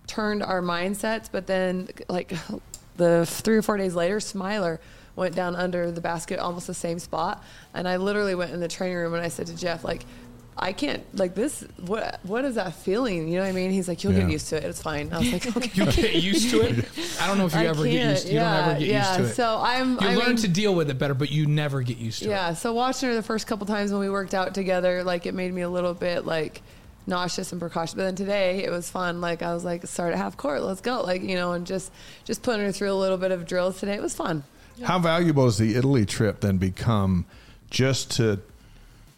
turned our mindsets. But then, like the three or four days later, Smiler went down under the basket, almost the same spot, and I literally went in the training room and I said to Jeff, like. I can't like this. What what is that feeling? You know what I mean? He's like, you'll Yeah. get used to it. It's fine. I was like, okay. You get used to it. I don't know if you I ever get can't. used. You yeah, don't ever get yeah. used to it. So I'm. you I learn mean, to deal with it better, but you never get used to it. Yeah. So watching her the first couple times when we worked out together, like it made me a little bit like nauseous and precautious. But then today it was fun. Like I was like, start at half court, let's go. Like you know, and just just putting her through a little bit of drills today. It was fun. How valuable has the Italy trip then become just to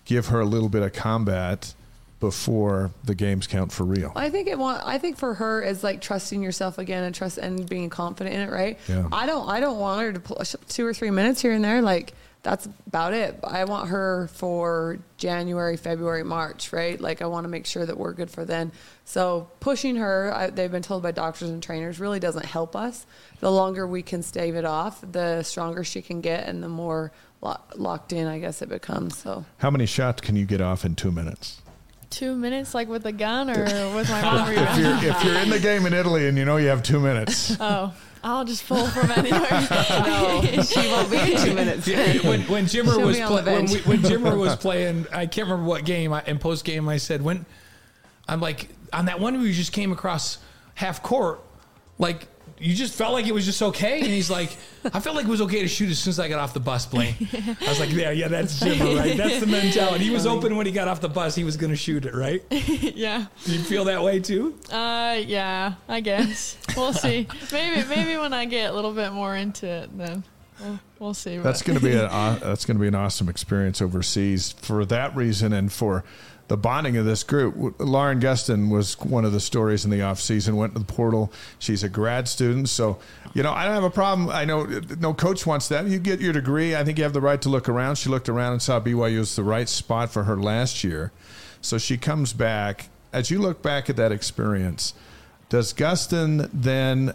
give her a little bit of combat before the games count for real? I think it want. I think for her is like trusting yourself again and trust and being confident in it. Right. Yeah. I don't. I don't want her to push up two or three minutes here and there. Like that's about it. I want her for January, February, March. Right. Like I want to make sure that we're good for then. So pushing her, I, they've been told by doctors and trainers, really doesn't help us. The longer we can stave it off, the stronger she can get, and the more lo- locked in, I guess, it becomes. So. How many shots can you get off in two minutes? Two minutes, like with a gun or with my mom If you're, if you're in the game in Italy and you know you have two minutes, Oh, I'll just pull from anywhere. No, she won't be in two minutes. Yeah, when when Jimmer She'll was be play, when, we, when Jimmer was playing, I can't remember what game. I, in post game, I said when I'm like on that one we just came across half court, like you just felt like it was just okay, and he's like, I felt like it was okay to shoot as soon as I got off the bus, Blaine. I was like, yeah, yeah, that's Jimmer, right? That's the mentality. He was open when he got off the bus. He was going to shoot it, right? yeah. Do you feel that way too? Uh, yeah. I guess we'll see. Maybe, maybe when I get a little bit more into it, then we'll, we'll see. that's going to be an aw- that's going to be an awesome experience overseas for that reason and for the bonding of this group. Lauren Gustin was one of the stories in the off season. Went to the portal. She's a grad student, so you know I don't have a problem. I know no coach wants that. You get your degree. I think you have the right to look around. She looked around and saw BYU was the right spot for her last year, so she comes back. As you look back at that experience, does Gustin then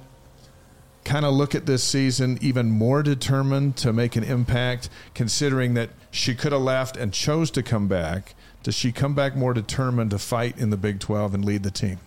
kind of look at this season even more determined to make an impact, considering that she could have left and chose to come back? Does she come back more determined to fight in the Big 12 and lead the team?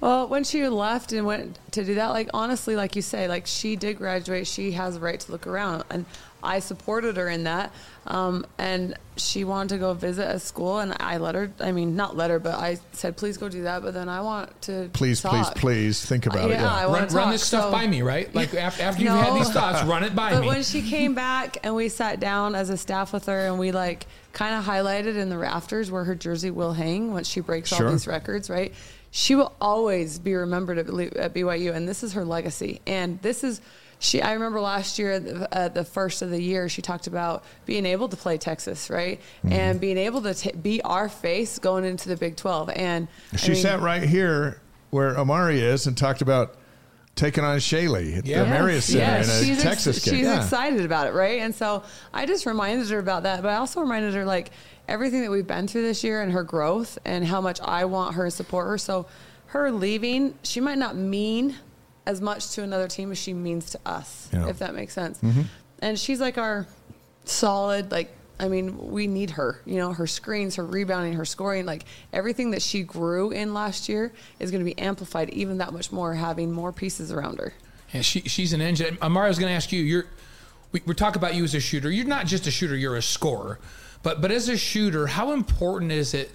Well, when she left and went to do that, like honestly, like you say, like she did graduate. She has a right to look around, and I supported her in that. Um, and she wanted to go visit a school, and I let her. I mean, not let her, but I said, "Please go do that." But then I want to Please, talk. please, please think about it. Yeah, I wanna Run, run this stuff so- by me, right? Like after, after you've had these thoughts, run it by But me. But when she came back and we sat down as a staff with her and we like kind of highlighted in the rafters where her jersey will hang once she breaks Sure. all these records, right? She will always be remembered at, at BYU, and this is her legacy. And this is she. I remember last year at the, at the first of the year, she talked about being able to play Texas, right, Mm-hmm. and being able to t- be our face going into the Big Twelve. And I She mean, sat right here where Amari is and talked about taking on Shaylee at Yeah. the Marriott Center Yes, in a she's ex- Texas game. She's Yeah. excited about it, right? And so I just reminded her about that, but I also reminded her like everything that we've been through this year and her growth and how much I want her to support her. So her leaving, she might not mean as much to another team as she means to us, Yeah. if that makes sense. Mm-hmm. And she's like our solid, like I mean, we need her. You know, her screens, her rebounding, her scoring, like everything that she grew in last year is going to be amplified even that much more, having more pieces around her. Yeah, she, she's an engine. Amara, was going to ask you. You're we, we're talking about you as a shooter. You're not just a shooter. You're a scorer. But but as a shooter, how important is it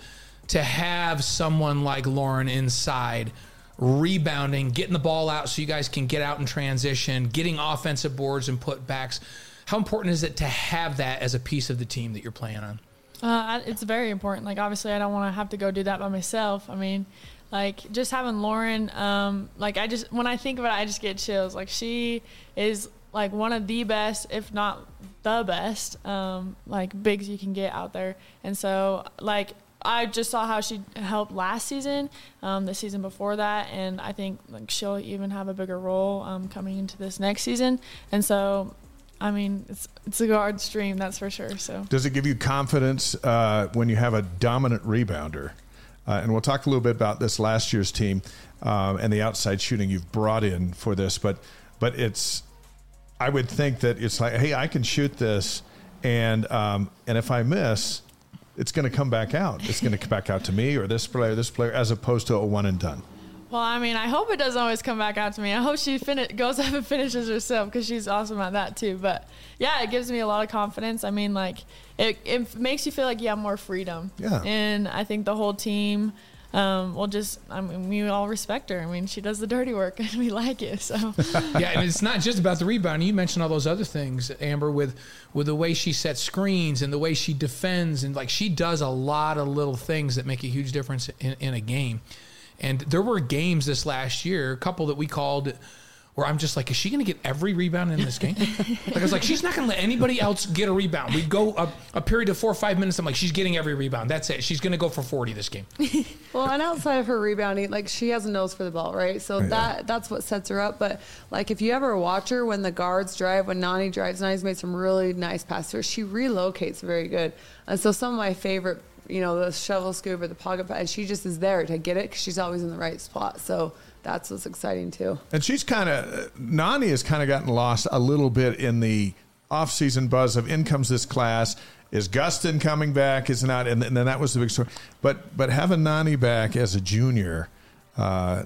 to have someone like Lauren inside rebounding, getting the ball out so you guys can get out and transition, getting offensive boards and putbacks. How important is it to have that as a piece of the team that you're playing on? Uh, it's very important. Like obviously, I don't want to have to go do that by myself. I mean, like just having Lauren. Um, like I just when I think of it, I just get chills. Like she is like one of the best, if not the best, um, like bigs you can get out there. And so like I just saw how she helped last season, um, the season before that, and I think like she'll even have a bigger role um, coming into this next season. And so I mean, it's it's a guard's dream, that's for sure. So, does it give you confidence uh, when you have a dominant rebounder? Uh, and we'll talk a little bit about this last year's team um, and the outside shooting you've brought in for this. But but it's I would think that it's like, hey, I can shoot this, and um, and if I miss, it's going to come back out. It's going to come back out to me or this player, this player, as opposed to a one and done. Well, I mean, I hope it doesn't always come back out to me. I hope she fin- goes up and finishes herself because she's awesome at that too. But yeah, it gives me a lot of confidence. I mean, like it, it makes you feel like you have more freedom. Yeah. And I think the whole team um, will just, I mean, we all respect her. I mean, she does the dirty work and we like it. So yeah, and it's not just about the rebound. You mentioned all those other things, Amber, with with the way she sets screens and the way she defends, and like she does a lot of little things that make a huge difference in, in a game. And there were games this last year, a couple that we called where I'm just like, is she going to get every rebound in this game? like I was like, she's not going to let anybody else get a rebound. We go a, a, period of four or five minutes. I'm like, she's getting every rebound. That's it. She's going to go for 40 this game. well, and outside of her rebounding, like she has a nose for the ball, right? So yeah. that that's what sets her up. But like if you ever watch her when the guards drive, when Nani drives, Nani's made some really nice passes. She relocates very good. And so some of my favorite you know, the shovel scoop or the pocket and she just is there to get it because she's always in the right spot. So that's what's exciting too. And she's kind of Nani has kind of gotten lost a little bit in the off-season buzz of in comes this class. Is Gustin coming back? Is not? And, then that was the big story. But but having Nani back as a junior uh,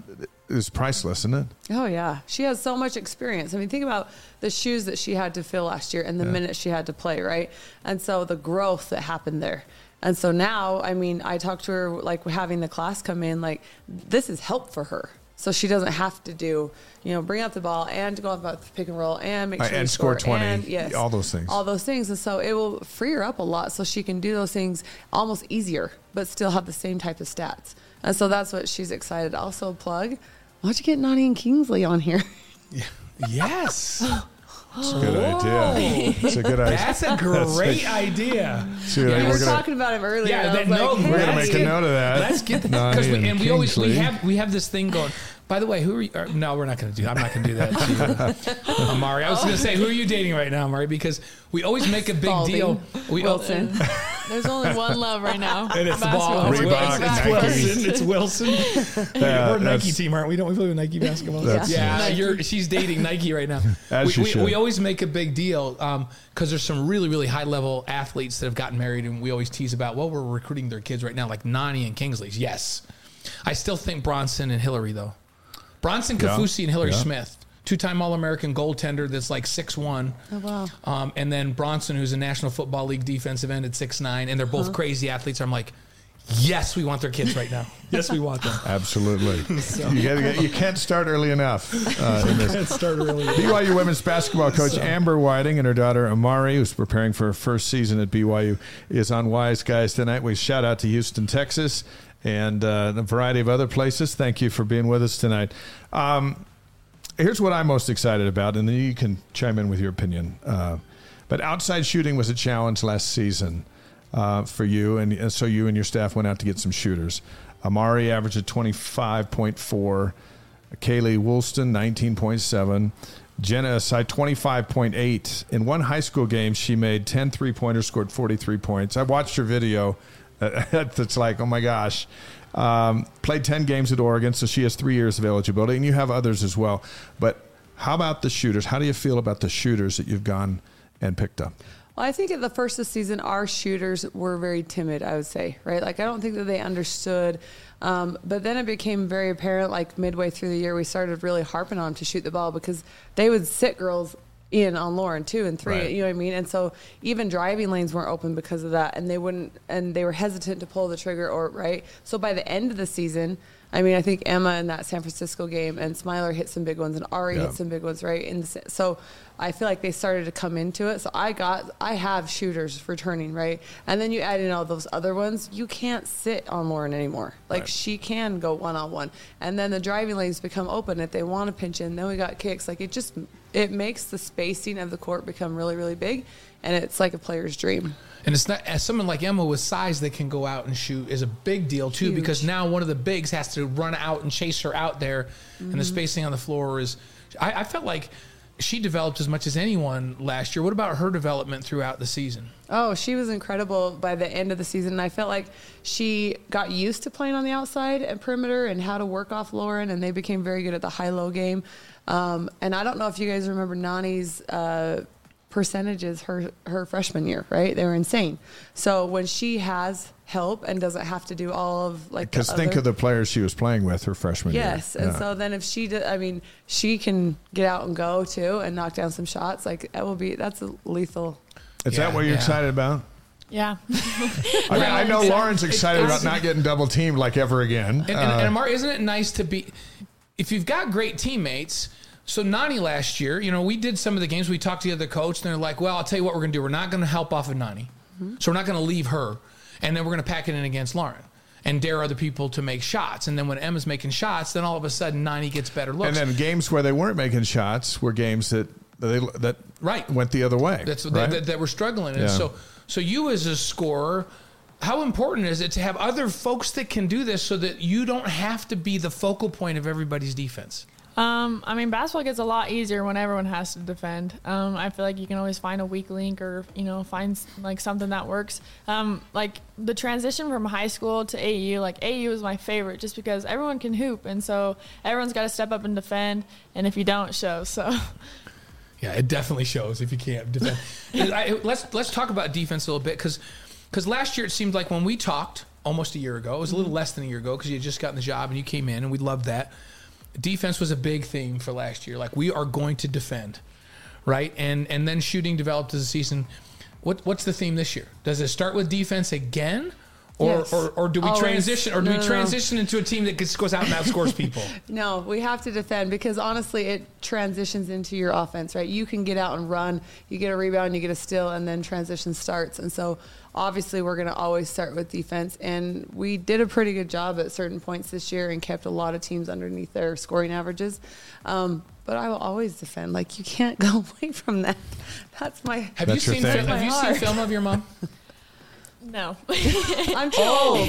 is priceless, isn't it? Oh yeah, she has so much experience. I mean, think about the shoes that she had to fill last year and the yeah. minutes she had to play, right? And so the growth that happened there. And so now, I mean, I talked to her like having the class come in, like this is help for her. So she doesn't have to do, you know, bring out the ball and go about the pick and roll and make sure and score, score 20. And, yes, all those things. All those things. And so it will free her up a lot so she can do those things almost easier, but still have the same type of stats. And so that's what she's excited. Also, plug, why don't you get Nani and Kingsley on here? Yeah. Yes. It's a good idea. Oh. It's a good idea. That's a great idea. So, yeah, we were gonna, talking about him earlier. Yeah, that, no, like, we're gonna make a note of that. Let's get that because and, and we always we have we have this thing going. By the way, who are you? Or, no, we're not going to do. I'm not going to do that to you, Amari. I was going to say, who are you dating right now, Amari? Because we always make a big Spalding. deal. We, Wilson. There's only one love right now. And it's the ball. It's, Wilson. It's Wilson. It's Wilson. Yeah, we're a Nike team, aren't we? Don't we play with Nike basketball? Yeah, yeah you're, she's dating Nike right now. As we, we, we, always make a big deal because um, there's some really, really high level athletes that have gotten married, and we always tease about, well, we're recruiting their kids right now, like Nani and Kingsley's. Yes. I still think Bronson and Hillary, though. Bronson Kaufusi yeah. and Hillary yeah. Smith, two-time All-American goaltender that's like six one. Oh wow! Um, and then Bronson, who's a National Football League defensive end at six nine, and they're both huh. crazy athletes. I'm like, yes, we want their kids right now. yes, we want them. Absolutely. so. you, get, you, can't start early enough. Uh, in this. can't start early. BYU women's basketball coach so. Amber Whiting and her daughter Amari, who's preparing for her first season at BYU, is on Y's Guys tonight. We shout out to Houston, Texas and uh, a variety of other places. Thank you for being with us tonight. Um, here's what I'm most excited about, and then you can chime in with your opinion. Uh, but outside shooting was a challenge last season uh, for you, and, and, so you and your staff went out to get some shooters. Amari averaged at 25.4, Kailey Woolston 19.7. Jenna Asai 25.8. In one high school game, she made 10 three pointers, scored 43 points. I watched her video it's like, oh my gosh. Um, played 10 games at Oregon, so she has three years of eligibility, and you have others as well. But how about the shooters? How do you feel about the shooters that you've gone and picked up? Well, I think at the first of the season, our shooters were very timid, I would say, right? Like, I don't think that they understood. Um, but then it became very apparent, like midway through the year, we started really harping on them to shoot the ball because they would sit girls in on Lauren two and three. Right. You know what I mean? And so even driving lanes weren't open because of that, and they wouldn't, and they were hesitant to pull the trigger or right. So by the end of the season. I mean, I think Emma in that San Francisco game and Smiler hit some big ones and Ari Yeah. hit some big ones, right? Sa- so I feel like they started to come into it. So I got, I have shooters returning, right? And then you add in all those other ones. You can't sit on Lauren anymore. Like Right. she can go one on one, and then the driving lanes become open if they want to pinch in. Then we got kicks. Like it just, it makes the spacing of the court become really, really big, and it's like a player's dream. And it's not as someone like Emma with size that can go out and shoot is a big deal too Huge. because now one of the bigs has to run out and chase her out there, and the Mm-hmm. spacing on the floor is. I, I felt like she developed as much as anyone last year. What about her development throughout the season? Oh, she was incredible by the end of the season. And I felt like she got used to playing on the outside and perimeter and how to work off Lauren, and they became very good at the high low game. Um, and I don't know if you guys remember Nani's uh, percentages her her freshman year, right? They were insane. So when she has help and doesn't have to do all of like Because think other- of the players she was playing with her freshman year. Yes, and Yeah. so then if she, did, I mean, she can get out and go too and knock down some shots. Like that will be that's a lethal. is Yeah, that what you're yeah. excited about? Yeah. I mean, I know it's- Lauren's excited about not getting double teamed like ever again. And, and, Uh, and Amar, isn't it nice to be if you've got great teammates? So Nani last year, you know, we did some of the games. We talked to the other coach, and they're like, "Well, I'll tell you what we're going to do. We're not going to help off of Nani, mm-hmm. so we're not going to leave her, and then we're going to pack it in against Lauren." And dare other people to make shots, and then when Emma's making shots, then all of a sudden Nani gets better looks. and then games where they weren't making shots were games that they that Right. went the other way. That's right? that, that we're struggling. And Yeah. so, so you as a scorer, how important is it to have other folks that can do this so that you don't have to be the focal point of everybody's defense? Um, I mean, basketball gets a lot easier when everyone has to defend. Um, I feel like you can always find a weak link or you know find like something that works. Um, like the transition from high school to AU, like AU is my favorite just because everyone can hoop, and so everyone's got to step up and defend. And if you don't, show. So Yeah, it definitely shows if you can't defend. I, let's let's talk about defense a little bit because last year it seemed like when we talked almost a year ago, it was a little less than a year ago because you had just gotten the job and you came in and we loved that. Defense was a big theme for last year. Like we are going to defend, right? And and then shooting developed as a season. What what's the theme this year? Does it start with defense again? Or, Yes. or, or do we Always. transition or do No, we no, no. transition into a team that goes out and outscores people? No, we have to defend because honestly, it transitions into your offense, right? You can get out and run, you get a rebound, you get a steal, and then transition starts. And so, obviously, we're going to always start with defense. And we did a pretty good job at certain points this year and kept a lot of teams underneath their scoring averages. Um, but I will always defend. Like you can't go away from that. That's my. Have That's you seen thing? fil- have you seen film of your mom? no. I'm too Oh.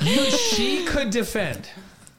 You, she could defend.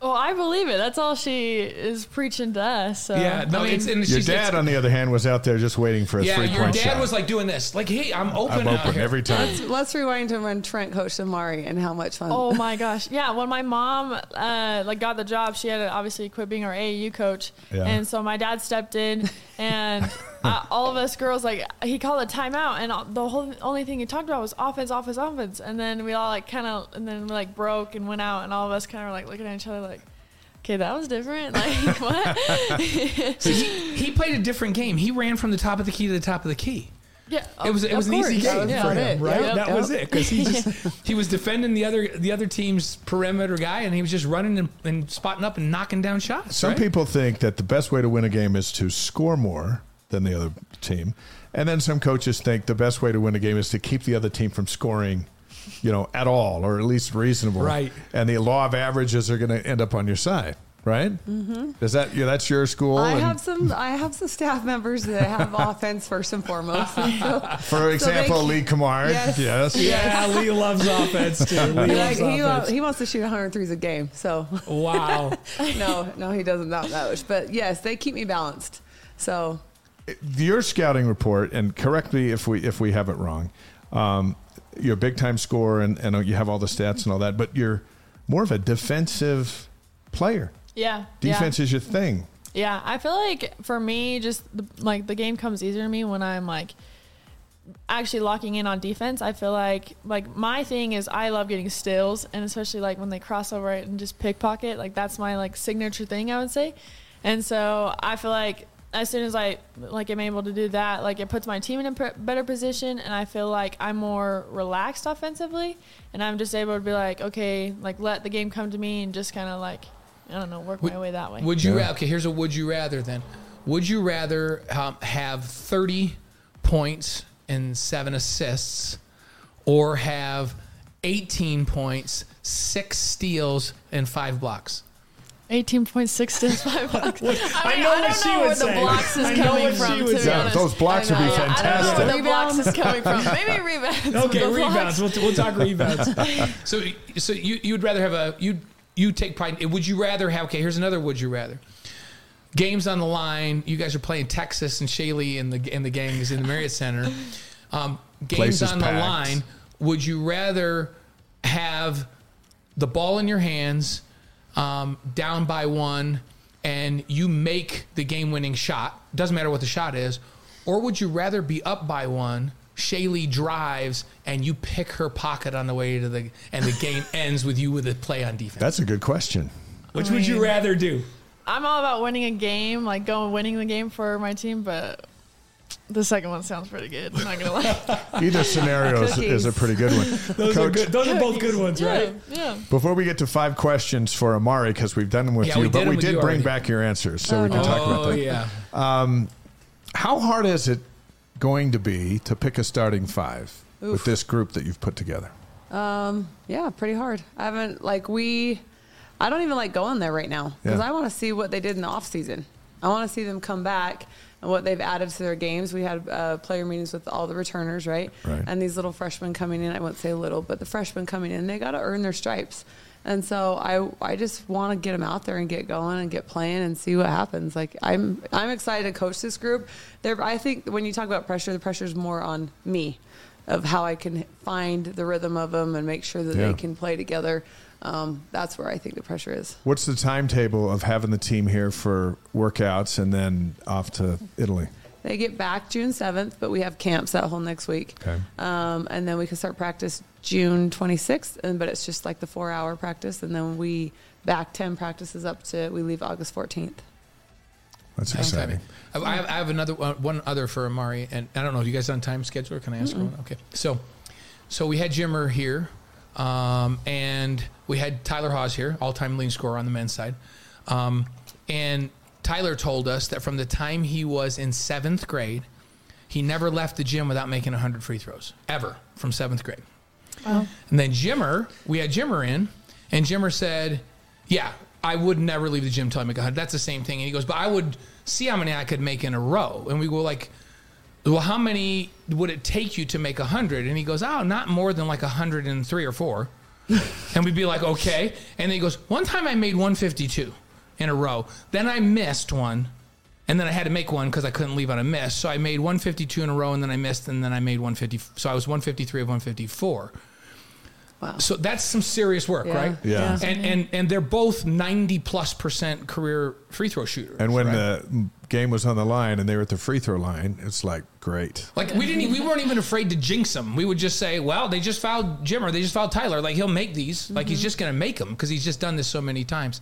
Well, I believe it. That's all she is preaching to us. So Yeah, no, I mean, it's and Your she's dad, on the other hand, was out there just waiting for a yeah. three Your dad was like doing this, like, "Hey, I'm open, I'm open here." every time. Let's rewind to when Trent coached Amari and how much fun. Oh my gosh! Yeah, when my mom uh, like got the job, she had to obviously quit being our AAU coach, Yeah. and so my dad stepped in, and uh, all of us girls like he called a timeout, and all- the whole only thing he talked about was offense, offense, offense, and then we all like kind of, and then we like broke and went out, and all of us kind of were like looking at each other like. Okay, that was different. Like what? So he, he played a different game. He ran from the top of the key to the top of the key. yeah, It was it of was an easy course. That game was for about him, it. right? Yep. That Yep. was it because he just he was defending the other the other team's perimeter guy, and he was just running and, and spotting up and knocking down shots. Some right? people think that the best way to win a game is to score more than the other team. And then some coaches think the best way to win a game is to keep the other team from scoring, you know, at all or at least reasonable. Right. And the law of averages are going to end up on your side, right? Mm-hmm. Is that yeah, that's your school? I have some. I have some staff members that have offense first and foremost. And so- for example, they- Lee Cummard. Yes. yes. Yeah, Lee loves offense too. Lee like, loves he, offense. he wants to shoot 100 threes a game. So Wow. no, no, he doesn't that much. But yes, they keep me balanced. So your scouting report, and correct me if we if we have it wrong. Um, you're a big time scorer, and, and you have all the stats and all that, but you're more of a defensive player. Yeah, Defense is your thing. Yeah, I feel like for me, just the, like the game comes easier to me when I'm like actually locking in on defense. I feel like like my thing is I love getting stills, and especially like when they cross over it and just pickpocket. Like that's my like signature thing, I would say. And so I feel like as soon as I like am able to do that, like it puts my team in a p- better position, and I feel like I'm more relaxed offensively, and I'm just able to be like, okay, like let the game come to me, and just kind of like, I don't know, work Would- my way that way. Would you? Yeah. ra- Okay, here's a would you rather then. Would you rather um, have 30 points and seven assists, or have 18 points, six steals, and five blocks? 18.6 to 5 blocks. I, mean, I know I what don't she know would where say. the blocks is I know coming what she from, would to be say. Yeah, honest. those blocks would be I know. I don't know fantastic. where the blocks is coming from. Maybe rebounds. Okay, the blocks- rebounds. We'll, we'll talk rebounds. So, so you you'd rather have a you you take pride. Would you rather have? Okay, here's another. Would you rather? Games on the line. You guys are playing Texas and Shaylee and the and the gangs in the Marriott Center. Um, games Place is on the packed. line. Would you rather have the ball in your hands, um, down by one, and you make the game-winning shot? Doesn't matter what the shot is, or would you rather be up by one? Shaylee drives and you pick her pocket on the way to the and the game ends with you with a play on defense. That's a good question. Which would you rather do? I'm all about winning a game, like going winning the game for my team, but the second one sounds pretty good. I'm not gonna lie. Either scenario is, is a pretty good one. Those are Coach, good. Those are both good ones, right? yeah. before we get to five questions for Amari, because we've done them with Yeah, you, we but did 'em we with did you bring already. back your answers, so Oh, we can no. talk about oh that. yeah. How hard is it going to be to pick a starting five with this group that you've put together? Um, yeah, pretty hard. I haven't like we. I don't even like going there right now because Yeah. I want to see what they did in the off season. I want to see them come back and what they've added to their games. We had uh, player meetings with all the returners, right? Right. And these little freshmen coming in. I won't say little, but the freshmen coming in, they got to earn their stripes. And so I, I just want to get them out there and get going and get playing and see what happens. Like I'm, I'm excited to coach this group. There, I think when you talk about pressure, the pressure is more on me, of how I can find the rhythm of them and make sure that Yeah. they can play together. Um, that's where I think the pressure is. What's the timetable of having the team here for workouts and then off to Italy? They get back June 7th, but we have camps that whole next week. Okay. Um, and then we can start practice June 26th, and but it's just like the four hour practice. And then we back 10 practices up to, we leave August 14th. That's exciting. timing. I have, I have another one, one other for Amari, and I don't know. If you guys on time schedule? Or can I ask one? Okay. So, so we had Jimmer here, um, and we had Tyler Haws here, all-time leading scorer on the men's side, um, and Tyler told us that from the time he was in seventh grade, he never left the gym without making 100 free throws ever from seventh grade. And then Jimmer, we had Jimmer in, and Jimmer said, "Yeah, I would never leave the gym till I make 100." That's the same thing. And he goes, "But I would see how many I could make in a row." And we go like, "Well, how many would it take you to make a 100?" And he goes, "Oh, not more than like a 103 or 4." and we'd be like, "Okay." And then he goes, "One time I made 152 in a row. Then I missed one." And then I had to make one because I couldn't leave on a miss. So I made 152 in a row, and then I missed, and then I made 150. So I was 153 of 154. Wow. So that's some serious work, Yeah. right? Yeah. And and and they're both 90 plus percent career free throw shooters. And when right? the game was on the line and they were at the free throw line, it's like, great. like we didn't, we weren't even afraid to jinx them. We would just say, "Well, they just fouled Jimmer they just fouled Tyler. Like he'll make these. Like he's just going to make them because he's just done this so many times."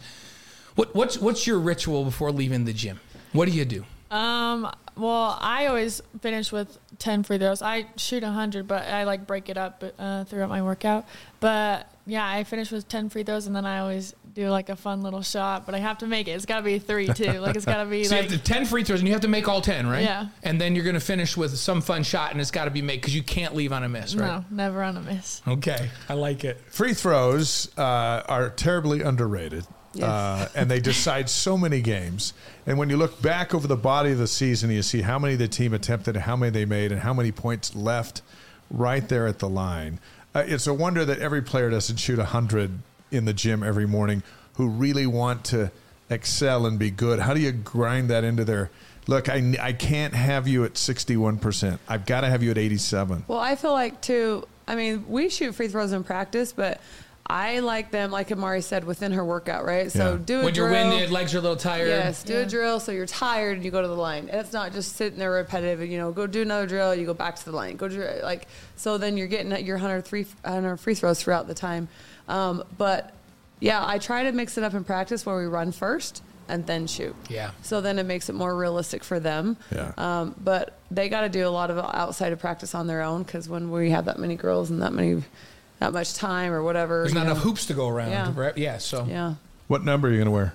What what's what's your ritual before leaving the gym? What do you do? Um. Well, I always finish with ten free throws. I shoot hundred, but I like break it up uh, throughout my workout. But yeah, I finish with ten free throws, and then I always do like a fun little shot. But I have to make it. It's got to be three too. Like it's got to be So like you have to 10 free throws and you have to make all 10, right? Yeah. And then you're going to finish with some fun shot and it's got to be made because you can't leave on a miss, right? no, never on a miss. Okay. I like it. Free throws uh, are terribly underrated. Yes. Uh, and they decide so many games. And when you look back over the body of the season, you see how many the team attempted, how many they made, and how many points left right there at the line. Uh, it's a wonder that every player doesn't shoot 100 in the gym every morning who really want to excel and be good. How do you grind that into their look? I, I can't have you at 61%. I've got to have you at 87. Well, I feel like too. I mean, we shoot free throws in practice, but I like them, like Amari said, within her workout, right? So Yeah. do a When drill. you're winded, legs are a little tired. Yes, do Yeah. a drill so you're tired and you go to the line. And it's not just sitting there repetitive and, you know, go do another drill, you go back to the line. Go do, like, so then you're getting at your 100 free, 100 free throws throughout the time. Um, but yeah, I try to mix it up in practice where we run first and then shoot. Yeah. So then it makes it more realistic for them. Yeah. Um, but they got to do a lot of outside of practice on their own because when we have that many girls and that many, that much time or whatever, There's not know, enough hoops to go around. Yeah. Right? Yeah. So Yeah. What number are you going to wear?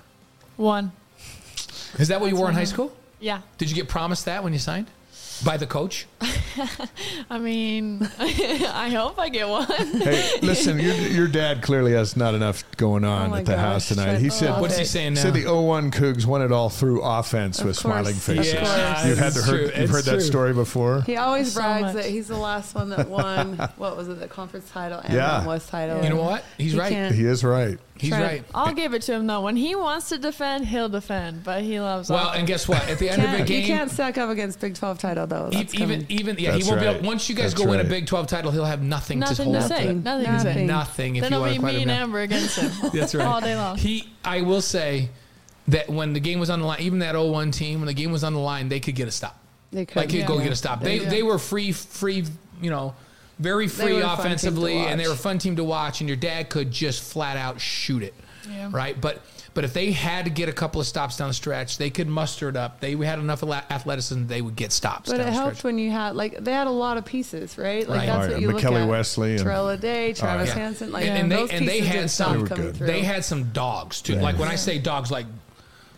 One. is that what you wore in high school? Yeah. Did you get promised that when you signed by the coach? I mean, I hope I get one. Hey, listen, your, your dad clearly has not enough going on Oh at the gosh, house tonight. He said, What's he saying now? said the 01 Cougs won it all through offense Of with course. smiling faces. Of course. You've had to heard, you've It's heard that story before. He always So brags much. that he's the last one that won. what was it? The conference title and Yeah. the West title. You know what? He's He right. He is right. He's Trent, right. I'll give it to him though. When he wants to defend, he'll defend, but he loves Well, offense. and guess what? At the end of the Can't, you can't stack up against Big 12 title though. That's even coming. even yeah, That's he won't be able, once you guys That's go win a. Big 12 title, he'll have nothing, Nothing to to hold. say. Nothing. Nothing to say. Nothing. Nothing. If then it'll be me and. Amber against him. That's right. All day long. He, I will say that when the game was on the line, even that 01 team, when the game was on the line, they could get a stop. They could. Like he'd go yeah. get a stop. They Yeah. they were free, free, you know, very free were a fun team to offensively, and they were a fun team to watch. And your dad could just flat out shoot it, Yeah. right? But but if they had to get a couple of stops down the stretch, they could muster it up. They had enough athleticism; they would get stops. But down it the helped stretch. when you had like they had a lot of pieces, right? Like Right. that's Oh, yeah. what you look Mekeli at. Wesley and- Terrell Lyday, oh, Travis yeah. Hansen, like And- and they- those and they had some- They were coming good. through. They had some dogs too. Yeah. Like when I say dogs, like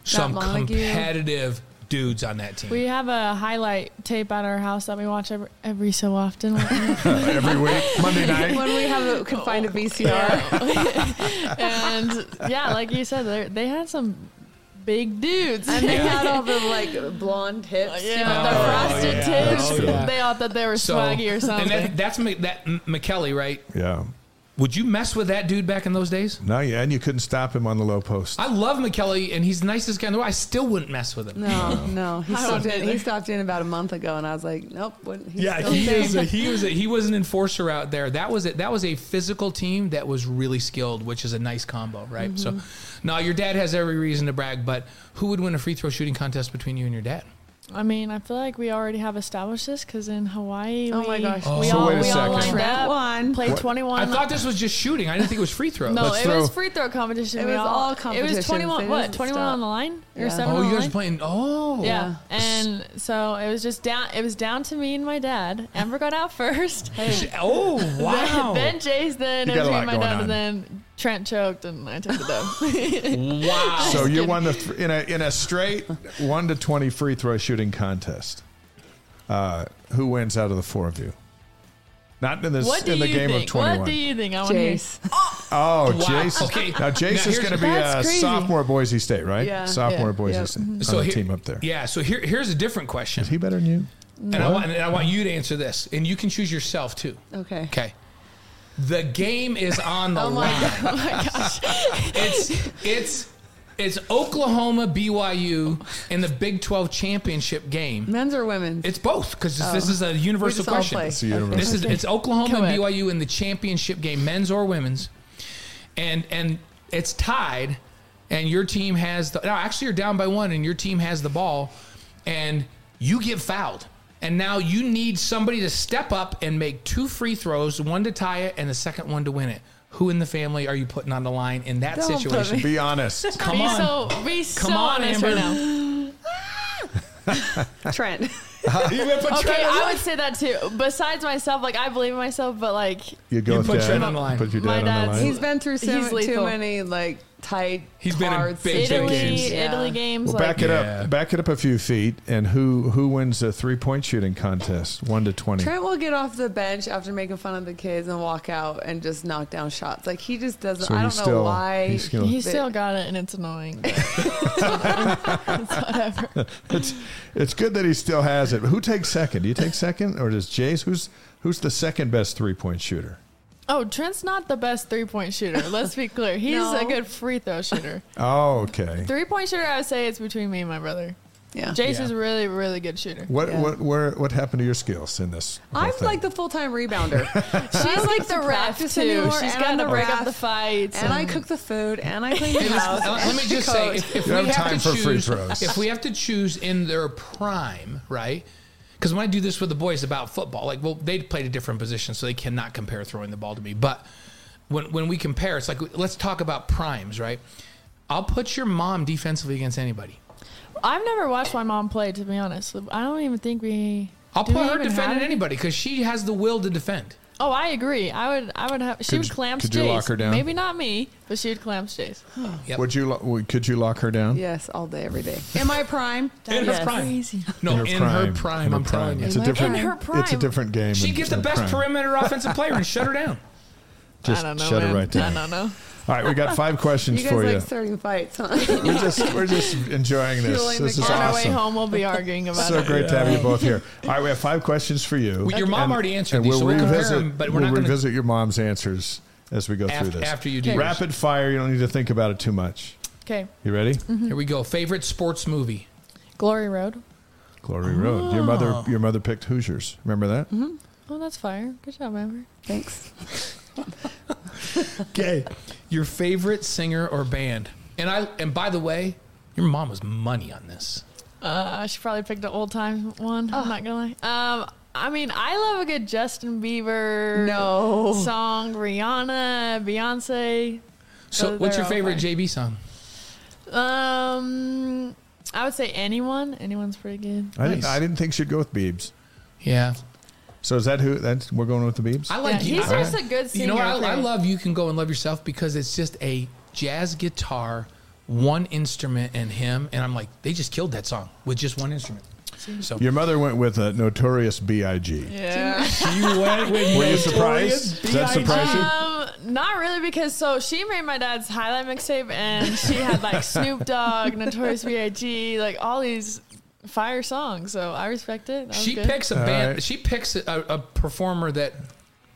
some Montague. competitive dudes on that team. We have a highlight tape at our house that we watch every, every so often. Every week, Monday night. when we have a, could find a VCR. and yeah, like you said, they they had some big dudes. And they had all the like blonde hips. yeah, you know? the oh, frosted yeah. tips. Oh, yeah. They all thought they were swaggy or something. And that, that's Ma- that M- Mekeli, right? Yeah. Would you mess with that dude back in those days? No, yeah, and you couldn't stop him on the low post. I love Mekeli, and he's the nicest guy in the world. I still wouldn't mess with him. No, no. He stopped in. He stopped in about a month ago, and I was like, nope. He's Yeah, still he is. A, he was. A, he was an enforcer out there. That was it. That was a physical team that was really skilled, which is a nice combo, right? Mm-hmm. So, now your dad has every reason to brag, but who would win a free throw shooting contest between you and your dad? I mean, I feel like we already have established this because in Hawaii, Oh we, my gosh. we oh, So all wait a we all lined up, won. played What? twenty one. I thought this was just shooting. I didn't think it was free throw. No, Let's it throw- was free throw competition. It We was all competition. It was twenty They one. What? Twenty one stop. on the line or Yeah. seven Oh, on you the guys line? playing? Oh, Yeah, and so it was just down. It was down to me and my dad. Amber got out first. Oh, wow. then Jace, then You it got was a me lot and my going dad, on. and then Trent choked, and I took the dub. wow. So you won the th- in a in a straight one to twenty free throw shooting contest. Uh, who wins out of the four of you? Not in this what do in the you game think? of twenty What do you think? I want to hear. Jace. Oh, Wow. Jace. Okay. Now Now Jace is going to be a crazy. sophomore at Boise State, right? Yeah. Sophomore Yeah. at Boise Yeah. State on So the here- team up there. Yeah. So here, here's a different question, Is he better than you? and I, want, and I want you to answer this, and you can choose yourself too. Okay. Okay. The game is on the Oh my line. Oh my gosh! It's it's it's Oklahoma BYU in the Big 12 championship game. Men's or women's? It's both because Oh. this is a universal question. It's a universal. This is it's Oklahoma and BYU in the championship game, men's or women's, and and it's tied, and your team has the. No, actually, you're down by one, and your team has the ball, and you get fouled, and now you need somebody to step up and make two free throws, one to tie it, and the second one to win it. Who in the family are you putting on the line in that Don't situation? Be honest. Come be on. so be so Come on, honest Amber. right now. Trent. You put Okay, Trent I would say that too. Besides myself, like I believe in myself, but like You go You with put dad. Trent on the line. Put your My dad on the dad's- line. He's been through so, He's too many like tight. He's been in cards big, big Italy, games. Yeah. Italy games. Well, like, back it Yeah. up. Back it up a few feet. And who who wins the three point shooting contest? One to twenty. Trent will get off the bench after making fun of the kids and walk out and just knock down shots. Like he just doesn't. So I don't he's know still- why. he's still- He's still got it, and it's annoying. it's whatever. It's it's good that he still has it. Who takes second? Do you take second, or does Jace? Who's who's the second best three point shooter? Oh, Trent's not the best three point shooter. Let's be clear. He's No. a good free throw shooter. Oh, okay. Three point shooter, I would say it's between me and my brother. yeah. Jace Yeah. is a really, really good shooter. What Yeah. what where what happened to your skills in this? whole I'm thing? like the full time rebounder. She's like the ref too. anymore, She's and got to the break up the fights. and I cook the food and I clean the house. Let me just say, if, if we have have to choose, if we have to choose in their prime, right? Because when I do this with the boys about football, like, well, they played a different position, so they cannot compare throwing the ball to me. But when when we compare, it's like let's talk about primes, right? I'll put your mom defensively against anybody. I've never watched my mom play. To be honest, I don't even think we. I'll put her defending anybody because she has the will to defend. Oh, I agree. I would. I would have. She Could would you- clamp could you Jace. lock her down? Maybe not me, but she would clamp Jace. Yep. Would you? lo- would- Could you lock her down? Yes, all day, every day. Am I prime? In her Yes. prime. Crazy. No, in her In prime. her I'm telling you. It's a my different. prime. In her prime. It's a different game. She than gets the her best prime. perimeter offensive player and shut her down. Just I don't know. shut man. it right down. I don't know. All right, we got five questions You guys for like you. starting fights, huh? We're just we're just enjoying this. Fueling This the is On our way home, we'll be arguing about So it. great to have you both here. All right, we have five questions for you. Well, your mom And- already answered and these, we'll so we'll revisit. them, but we're we'll not gonna- revisit your mom's answers as we go through this. after you do Okay. Rapid fire. You don't need to think about it too much. Okay. You ready? Mm-hmm. Here we go. Favorite sports movie. Glory Road. Glory Road. Your mother. Oh. Your mother picked Hoosiers. Remember that? Mm-hmm. Oh, that's fire. Good job, Amber. Thanks. Okay. Your favorite singer or band. And I and by the way, your mom was money on this. Uh, I should probably pick the old time one. I'm not gonna lie. Um, I mean, I love a good Justin Bieber No. song, Rihanna, Beyonce. So Those- what's they're your all favorite fine. JB song? Um, I would say anyone. Anyone's pretty good. I didn't. Nice. I didn't think she'd go with Biebs. Yeah. So is that who? That's we're going with the Biebs. I like you. he's I- just a good singer. You know what? I, I love You Can Go and Love Yourself because it's just a jazz guitar, one instrument, and him. And I'm like, they just killed that song with just one instrument. So Your mother went with a Notorious B.I.G. Yeah. You went with Were you surprised? Does that B.I.G.? surprise you? Um, not really because so she made my dad's highlight mixtape and she had like Snoop Dogg, Notorious B.I.G., like all these fire song, So I respect it. That she good. picks a All band. right. She picks a, a performer that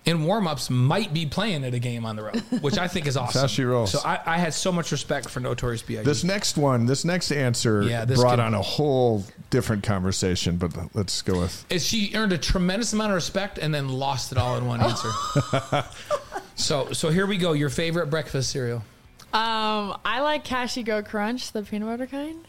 in warm-ups might be playing at a game on the road, which I think is awesome. how she rolls. So I, I had so much respect for Notorious B.I.G. This next one, this next answer Yeah, this brought could- on a whole different conversation, but let's go with is she earned a tremendous amount of respect and then lost it all in one answer. so so here we go. Your favorite breakfast cereal? Um, I like Kashi Go Crunch, the peanut butter kind.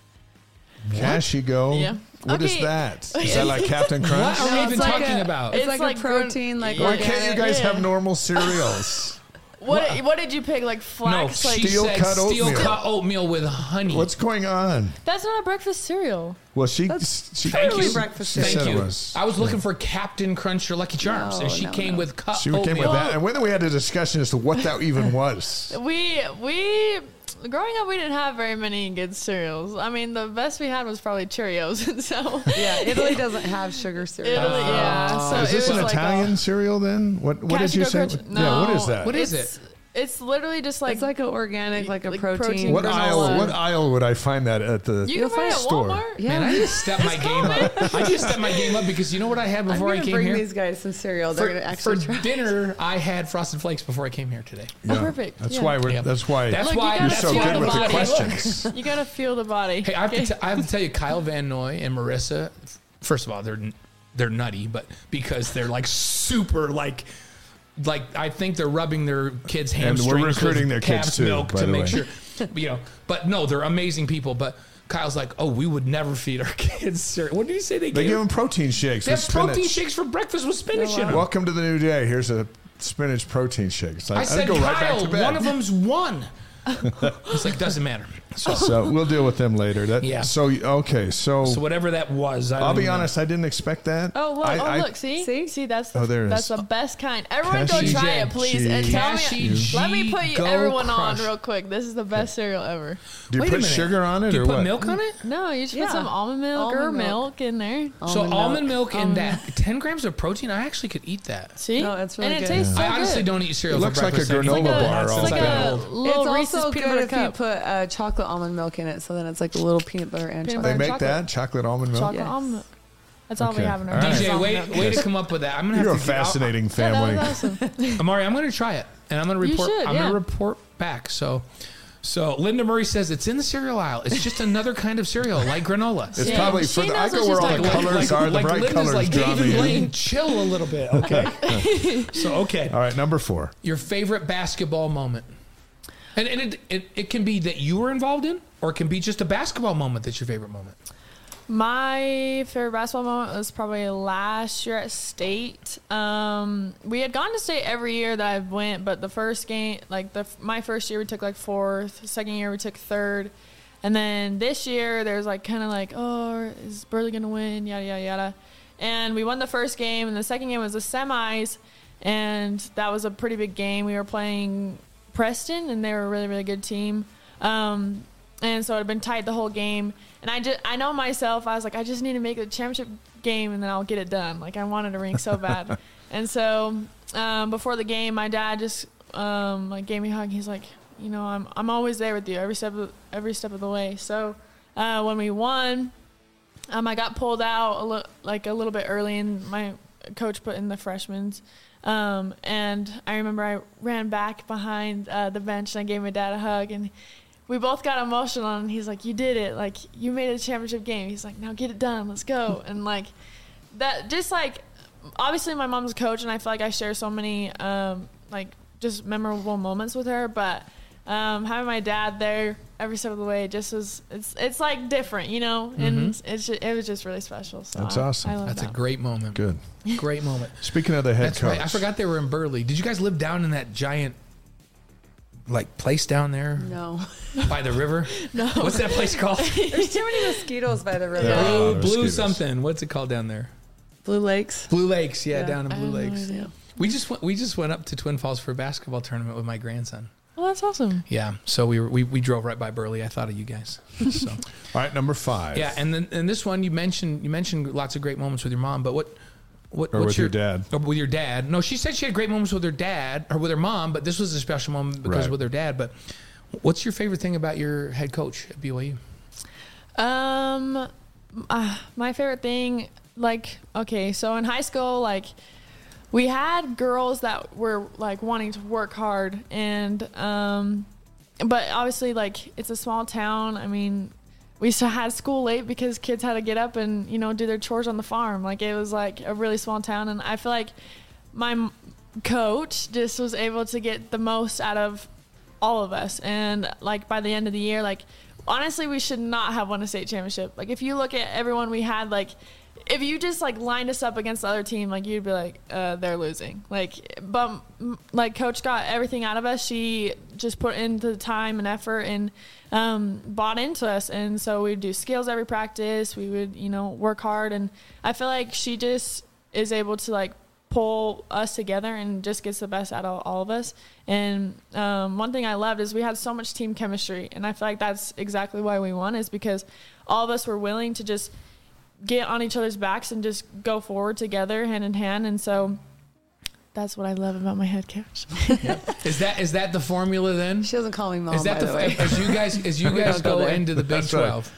Kashi Go. Yeah. What is Okay. that? Is that like Captain Crunch? What are we even it's like talking a- about? It's, It's like, like a gran- protein, like Why organic. can't you guys Yeah. have normal cereals? What What did you pick? Like no, flax? like she Steel said cut steel oatmeal. cut oatmeal with honey. What's going on? that's not a breakfast cereal. Well, she That's she, Thank you. breakfast She Thank said it you. was. I was looking for Captain Crunch or Lucky Charms, No, and she no, came no. with cut she oatmeal. came with that, and then we had a discussion as to what that even was. We we growing up we didn't have very many good cereals. I mean, the best we had was probably Cheerios, and so Yeah, Italy doesn't have sugar cereal. Italy, yeah. Oh. So is this was an like Italian cereal then? What what did Cashew you say? Crunch? Yeah, what No. is that? What is it's, It's literally just like it's like an organic, like a like protein. protein what granola. aisle? What aisle would I find that at the? you can find it at store. Walmart. Yeah. Man, I just stepped my game up. I just stepped my game up because you know what I had I'm before I gonna came bring here. these guys some cereal. They're for, gonna for actually try. dinner, I had Frosted Flakes before I came here today. Oh, perfect. That's Yeah. why we're. Yep. That's why That's Look, you why gotta you're that's so why good I with the brought it. questions. You gotta feel the body. Hey, I have, to t- I have to tell you, Kyle Van Noy and Marissa. First of all, they're they're nutty, but because they're like super like. Like I think they're rubbing their kids' hands. And we're recruiting with their kids too, milk to make way. sure, you know. But no, they're amazing people. But Kyle's like, oh, we would never feed our kids cereal. What did you say they, they gave? give them protein shakes they have protein shakes for breakfast with spinach Oh, in them. Welcome to the new day. Here's a spinach protein shake. Like, I I'd said, go right Kyle, back to bed. one of them's one. It's like doesn't matter. So, So we'll deal with them later. That, Yeah. So okay. So, so whatever that was, I I'll be know. honest. I didn't expect that. Oh look! I, oh I- look! See, See? see, that's the, Oh, there that's is. the oh. best kind. Everyone, go Cashew try it, G. please, and tell Cashew me. Let me put you, everyone Crush. on real quick. This is the best cereal ever. Do you Wait put sugar on it Do you or put what? milk on it? No, you just Yeah. put some almond milk or Almond milk. milk. in there. so Almond almond milk, and Almond that ten grams of protein, I actually could eat that. See, oh, No, it's really and it good. tastes so I honestly don't eat cereal. It looks like a granola bar all since It's like I over. got a little Reese's also peanut good butter if you put uh, chocolate almond milk in it, so then it's like a little peanut butter and Peanut chocolate. They make chocolate. that chocolate almond milk. chocolate Yes. almond milk. That's all Okay. we have in our All right. DJ, Almond wait, milk. way to come up with that. I'm gonna have You're a to get- I'll- fascinating Yeah, family. that was awesome. Amari, I'm going to try it, and I'm going to You report. should, I'm yeah. going to report back. So, so Linda Murray says it's in the cereal aisle. It's just another kind of cereal, like granola. It's Yeah. probably She for the. I knows go what where she's all the talking about. colors are. The like bright Linda's colors like draw David me in. Blaine. Chill a little bit, okay? so, okay, All right, number four. your favorite basketball moment, and, and it, it it can be that you were involved in, or it can be just a basketball moment that's your favorite moment. My favorite basketball moment was probably last year at state. Um, we had gone to state every year that I went, but the first game, like the my first year, we took like fourth. Second year, we took third, and then this year there's like kind of like, oh, is Burley gonna win? Yada yada yada. And we won the first game, and the second game was the semis, and that was a pretty big game. We were playing Preston, and they were a really really good team. Um, and so it had been tight the whole game. And I just I know myself. I was like, I just need to make the championship game, and then I'll get it done. Like I wanted a ring so bad. and so um, before the game, my dad just um, like gave me a hug. He's like, you know, I'm I'm always there with you every step of, every step of the way. So uh, when we won, um, I got pulled out a li- like a little bit early, and my coach put in the freshmen's. Um, and I remember I ran back behind uh, the bench and I gave my dad a hug, and we both got emotional. And he's like, "You did it! Like you made it a championship game." He's like, "Now get it done. Let's go!" And like that, just like obviously my mom's a coach, and I feel like I share so many um, like just memorable moments with her, but. Um, having my dad there every step of the way just was it's it's like different, you know, and it's ju- it was just really special. So That's I- awesome. I love That's a great moment. Good. Great moment. Speaking of the head That's coach, right. I forgot they were in Burley. Did you guys live down in that giant, like, place down there No. by the river? no. What's that place called? There's too many mosquitoes by the river. Yeah. Blue, Blue mosquitoes. something. What's it called down there? Blue Lakes. Blue Lakes. Yeah, Yeah. down in Blue have no Lakes. idea. We just went. We just went up to Twin Falls for a basketball tournament with my grandson. Well, that's awesome. Yeah. So we were, we we drove right by Burley. I thought of you guys. So all right, number five. yeah, and then and this one you mentioned you mentioned lots of great moments with your mom, but what what Or what's with your dad. Or with your dad? No, she said she had great moments with her dad or with her mom, but this was a special moment because Right. with her dad. But what's your favorite thing about your head coach at BYU? Um, uh, my favorite thing, like, okay, so in high school, like, we had girls that were like wanting to work hard, and um, but obviously, like, it's a small town. I mean, we still had school late because kids had to get up and you know do their chores on the farm. Like, it was like a really small town, and I feel like my coach just was able to get the most out of all of us. And like by the end of the year, like honestly, we should not have won a state championship. Like if you look at everyone we had, like if you just like lined us up against the other team, like you'd be like, uh, they're losing. Like, but like coach got everything out of us. She just put into the time and effort and um, bought into us. And so we'd do skills every practice. We would, you know, work hard. And I feel like she just is able to like pull us together and just gets the best out of all of us. And um, one thing I loved is we had so much team chemistry, and I feel like that's exactly why we won is because all of us were willing to just get on each other's backs and just go forward together, hand in hand. And so that's what I love about my head coach. Is that is that the formula then? She doesn't call me mom, Is that by the, the way. as you guys as you guys go go into the Big That's right. Twelve?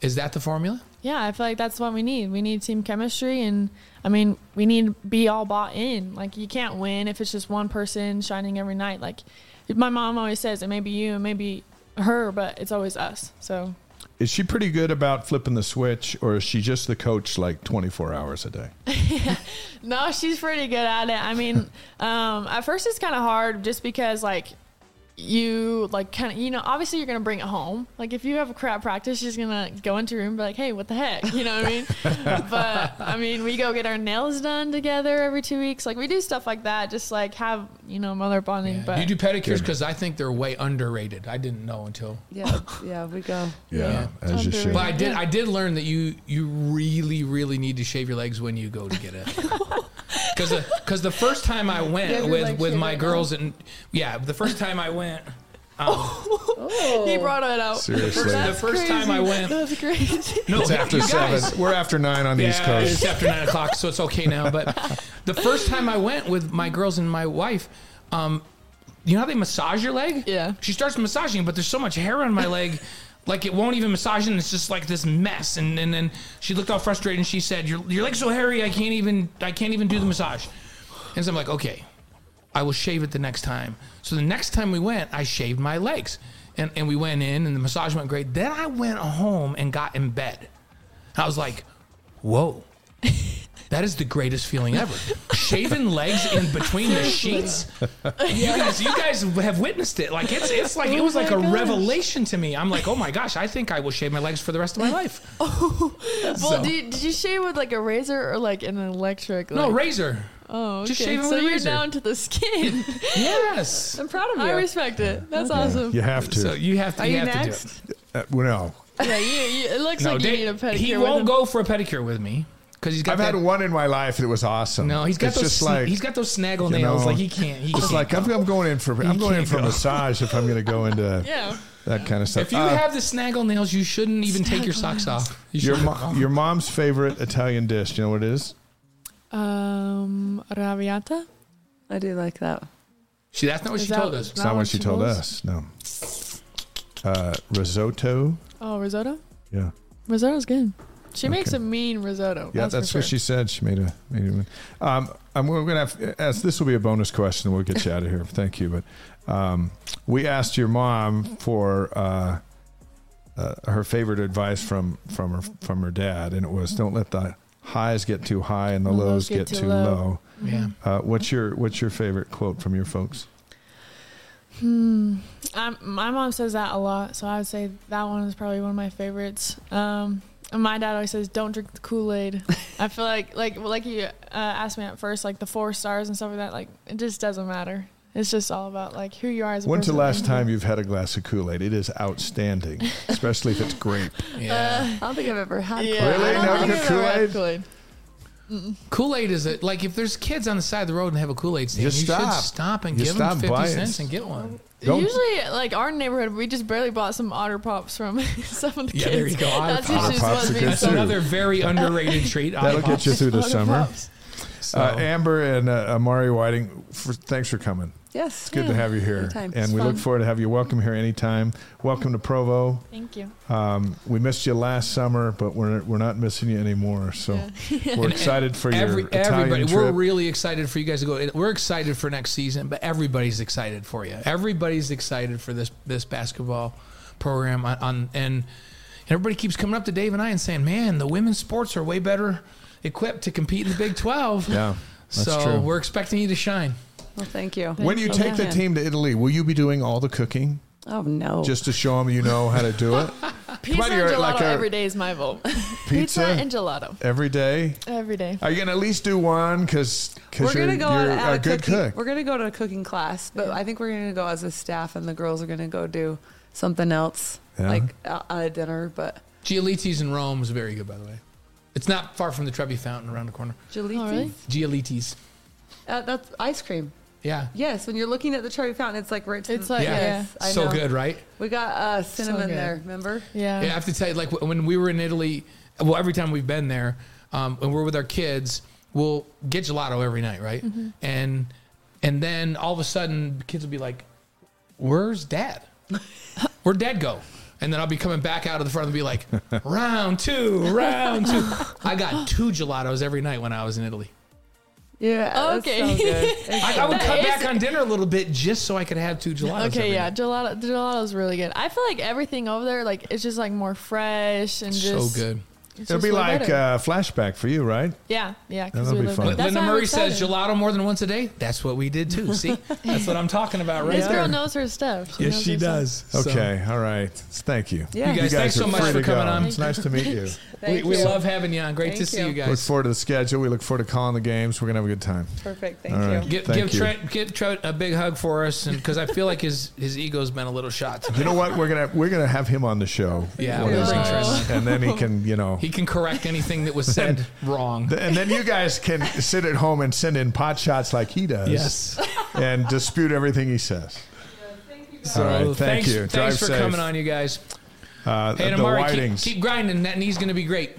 Is that the formula? yeah, I feel like that's what we need. We need team chemistry, and I mean, we need to be all bought in. Like, you can't win if it's just one person shining every night. Like, my mom always says, it may be you, it may be her, but it's always us. So, Is she pretty good about flipping the switch, or is she just the coach like 24 hours a day? no, she's pretty good at it. I mean, um, at first it's kind of hard just because, like, you like kind of you know obviously you're gonna bring it home like if you have a crap practice she's gonna go into your room and be like hey what the heck you know what i mean but i mean we go get our nails done together every two weeks like we do stuff like that just like have you know mother bonding but you do pedicures? Because I think they're way underrated. I didn't know until. yeah, yeah, we go. Yeah, as you should. But I did. I did learn that you you really really need to shave your legs when you go to get it. Because because the first time I went your with legs with my right girls and yeah, the first time I went. Um, he brought it out Seriously. the That's first time I crazy. went, that's crazy no, It's after you guys- seven. We're after nine on the East Coast. it's after nine o'clock, so it's okay now. But the first time I went with my girls and my wife, um, you know how they massage your leg? Yeah. She starts massaging, but there's so much hair on my leg, like it won't even massage, and it's just like this mess. And, and then she looked all frustrated, and she said, "Your your leg's so hairy, I can't even I can't even do the massage." And so I'm like, "Okay, I will shave it the next time." So the next time we went, I shaved my legs, and and we went in, and the massage went great. Then I went home and got in bed. I was like, "Whoa." That is the greatest feeling ever. Shaven legs in between the sheets. You guys, you guys have witnessed it. Like it's it's like it was Oh like a gosh. revelation to me. I'm like, oh my gosh, I think I will shave my legs for the rest of my life. Oh, well, So- did, you, did you shave with like a razor or like an electric? No razor. Oh, okay. just shaving so with a you're razor. down to the skin. Yes. I'm proud of you. I respect it. That's awesome. You have to. So you have to. Are you, you have next? to do it. Uh, well, no. Yeah, you, you, it looks No, like Dave- you need a pedicure. he with won't him. go for a pedicure with me because he's got I've that. had one in my life and it was awesome. no, he's got it's those. just sn- like he's got those snaggle you nails. know, like he can't. He It's can't like go. I'm, I'm going in for I'm going in for go. massage if I'm going to go into Yeah. that kind of stuff. If you Uh, have the snaggle nails, you shouldn't even take your socks off. You your mo- your mom's favorite Italian dish, do you know what it is? Um, raviata. I do like that. See, that's not what Is she that- told us. It's not what she told us. No. Uh, risotto. Oh, risotto. Yeah. Risotto's good. She makes Okay. a mean risotto. Yeah, that's, that's, for what sure. she said. She made a. Made a um, I'm, we're gonna have. As this will be a bonus question, we'll get you out of here. Thank you. But um, we asked your mom for uh, uh, her favorite advice from from her from her dad, and it was don't let the highs get too high and the The lows get, too low. Yeah. Uh, what's your What's your favorite quote from your folks? Hmm. I'm, my mom says that a lot, so I would say that one is probably one of my favorites. Um, and my dad always says, "Don't drink the Kool Aid." I feel like, like, like you uh, asked me at first, like the four stars and stuff like that. Like it just doesn't matter. It's just all about like who you are as a When's the last time you've had a glass of Kool Aid? It is outstanding, especially if it's grape. Yeah. I don't think I've ever had Yeah, Really? I don't Never think had Kool Aid is it like if there's kids on the side of the road and have a Kool Aid stand, Just you should stop. stop and You give stop them fifty buying. cents and get one. Don't- Usually, like our neighborhood, we just barely bought some Otter Pops from some of the Yeah, kids. there you go, Otter That's Pops. usually Otter Pops supposed are to be good That's too. another very underrated treat. That'll Otter get you through the Otter summer. Pops. So- Uh, Amber and uh, Amari Whiting, for, thanks for coming. Yes. It's good to have you here, anytime. and It's we look forward to have you welcome here anytime. Welcome to Provo. Thank you. Um, we missed you last summer, but we're we're not missing you anymore. So we're excited for Every, your Italian everybody, trip. we're really excited for you guys to go. We're excited for next season, but everybody's excited for you. Everybody's excited for this this basketball program on, on and everybody keeps coming up to Dave and I and saying, "Man, the women's sports are way better equipped to compete in the Big 12." yeah, that's so true. we're expecting you to shine. Well, thank you. when you Thank take the team to Italy, will you be doing all the cooking Oh no. just to show them you know how to do it? Pizza on, and gelato like a- every day is my vote. Pizza and gelato every day. every day. Are you gonna at least do one? Because we're you're, gonna go you're at a good cooking, cook. We're gonna go to a cooking class, but I think we're gonna go as a staff, and the girls are gonna go do something else, Yeah. like at at a dinner. But Giolitti's in Rome is very good, by the way. It's not far from the Trevi Fountain around the corner. Giolitti, Oh, really? Giolitti's. uh, that's ice cream. Yeah. Yes, when you're looking at the Trevi Fountain, it's like right. To It's the, like- yes, I so good, right? We got uh, cinnamon good. there. Remember? Yeah. Yeah, I have to tell you, like when we were in Italy, well, every time we've been there, um, when we're with our kids, we'll get gelato every night, right? And and then all of a sudden, the kids will be like, "Where's Dad? Where'd Dad go?" And then I'll be coming back out of the front and be like, "Round two, round two. I got two gelatos every night when I was in Italy. Yeah. Okay. so good. I, I would cut Is- back on dinner a little bit just so I could have two gelatos. Okay, yeah, night. gelato. Gelato's really good. I feel like everything over there, like it's just like more fresh and just so good. It's It'll be like better. uh, flashback for you, right? yeah, yeah. That'll we be fun. That's Linda why I'm Murray says gelato more than once a day. That's what we did too. See, that's what I'm talking about right This there. girl knows her stuff. Yes, she her does. Okay, all right. Thank you. Yeah. You guys, thanks so much for coming go. on. It's nice to meet you. We, Thank we you. love having you on. Great to see you. you Look forward to the schedule. We look forward to calling the games. We're gonna have a good time. Perfect. Thank All you. right. Give, Thank give you. Trent, give Trent a big hug for us, and because I feel like his his ego's been a little shot. Tonight. You know what? We're gonna we're gonna have him on the show. Yeah, one of these bring days. Trent and then he can you know. He can correct anything that was said wrong. and then you guys can sit at home and send in pot shots like he does. Yes. And dispute everything he says. So All right, thank thanks, you. Thanks Drive for safe. coming on, you guys. Uh, Hey, the Amari, keep, Whitings. keep grinding. That knee's going to be great.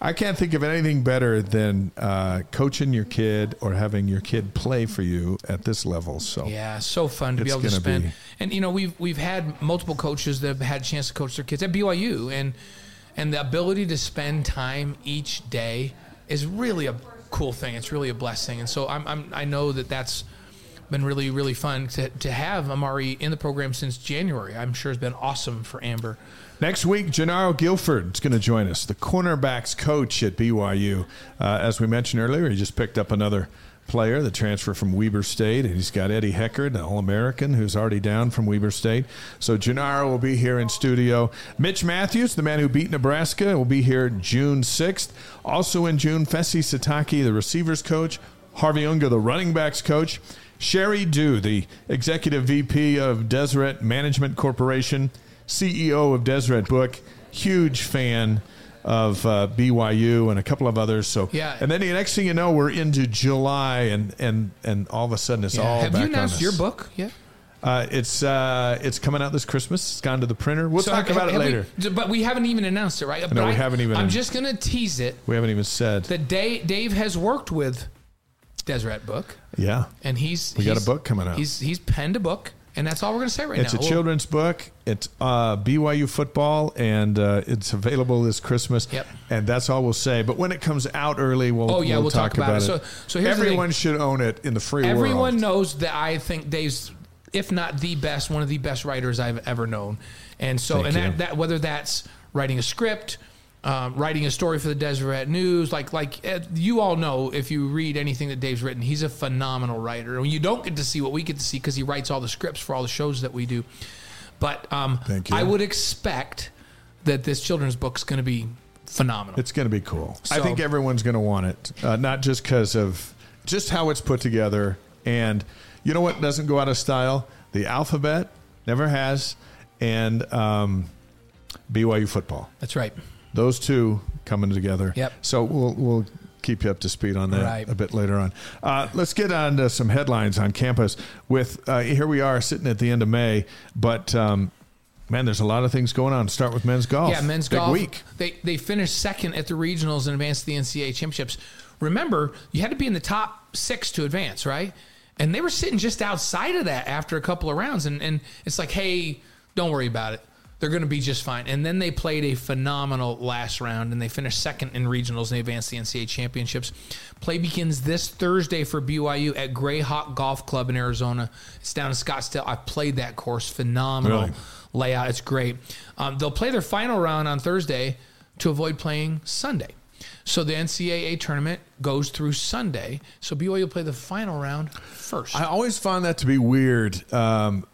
I can't think of anything better than uh, coaching your kid or having your kid play for you at this level. So Yeah, so fun to be able to spend. be- And you know, we've we've had multiple coaches that have had a chance to coach their kids at BYU, and and the ability to spend time each day is really a cool thing. It's really a blessing, and so I'm, I'm I know that that's been really really fun to, to have Amari in the program since January. I'm sure it's been awesome for Amber. Next week, Jernaro Gilford is going to join us, the cornerbacks coach at BYU. Uh, as we mentioned earlier, he just picked up another player, the transfer from Weber State, and he's got Eddie Heckard, an All-American, who's already down from Weber State. So Jernaro will be here in studio. Mitch Mathews, the man who beat Nebraska, will be here June 6th. Also in June, Fesi Sataraka, the receivers coach, Harvey Unga, the running backs coach, Sheri Dew, the executive VP of Deseret Management Corporation, CEO of Deseret Book, huge fan of uh, BYU and a couple of others. So Yeah. and then the next thing you know, we're into July, and and and all of a sudden it's all Have you announced your book yet? Uh, it's uh, it's coming out this Christmas. It's gone to the printer. We'll So talk have- about it have we- later. d- but we haven't even announced it, right? But we I- haven't even- I'm just going to tease it We haven't even said. that Dave, Dave has worked with Deseret Book, yeah, and he's We got a book coming out. He's he's penned a book, and that's all we're going to say right it's now. It's a Well, children's book. It's uh, BYU football, and uh, it's available this Christmas. Yep. And that's all we'll say. But when it comes out early, we'll Oh, yeah, we'll talk about it. So- so here's the everyone should own it in the free Everyone world. knows that I think Dave's, if not the best, one of the best writers I've ever known. And so, Thank and you. that, that whether that's writing a script, um, writing a story for the Deseret News, like like uh, you all know, if you read anything that Dave's written, he's a phenomenal writer. And you don't get to see what we get to see because he writes all the scripts for all the shows that we do. But um, Thank you. I would expect that this children's book's going to be phenomenal. It's going to be cool. I think everyone's going to want it, uh, not just because of just how it's put together. And you know what doesn't go out of style? The alphabet never has, and um, BYU football. That's right. Those two coming together. Yep. So we'll we'll keep you up to speed on that Right. a bit later on. Uh, let's get on to some headlines on campus. With uh, here we are sitting at the end of May, but um, man, there's a lot of things going on. Start with men's golf. Yeah, men's Big golf. week. They they finished second at the regionals and advanced to the NCAA championships. Remember, you had to be in the top six to advance, right? And they were sitting just outside of that after a couple of rounds, and and it's like, hey, don't worry about it. They're going to be just fine. And then they played a phenomenal last round, and they finished second in regionals and they advanced the NCAA championships. Play begins this Thursday for BYU at Grayhawk Golf Club in Arizona. It's down in Scottsdale. I played that course. Phenomenal Really? layout. It's great. Um, they'll play their final round on Thursday to avoid playing Sunday. So the NCAA tournament goes through Sunday. So BYU will play the final round first. I always find that to be weird um,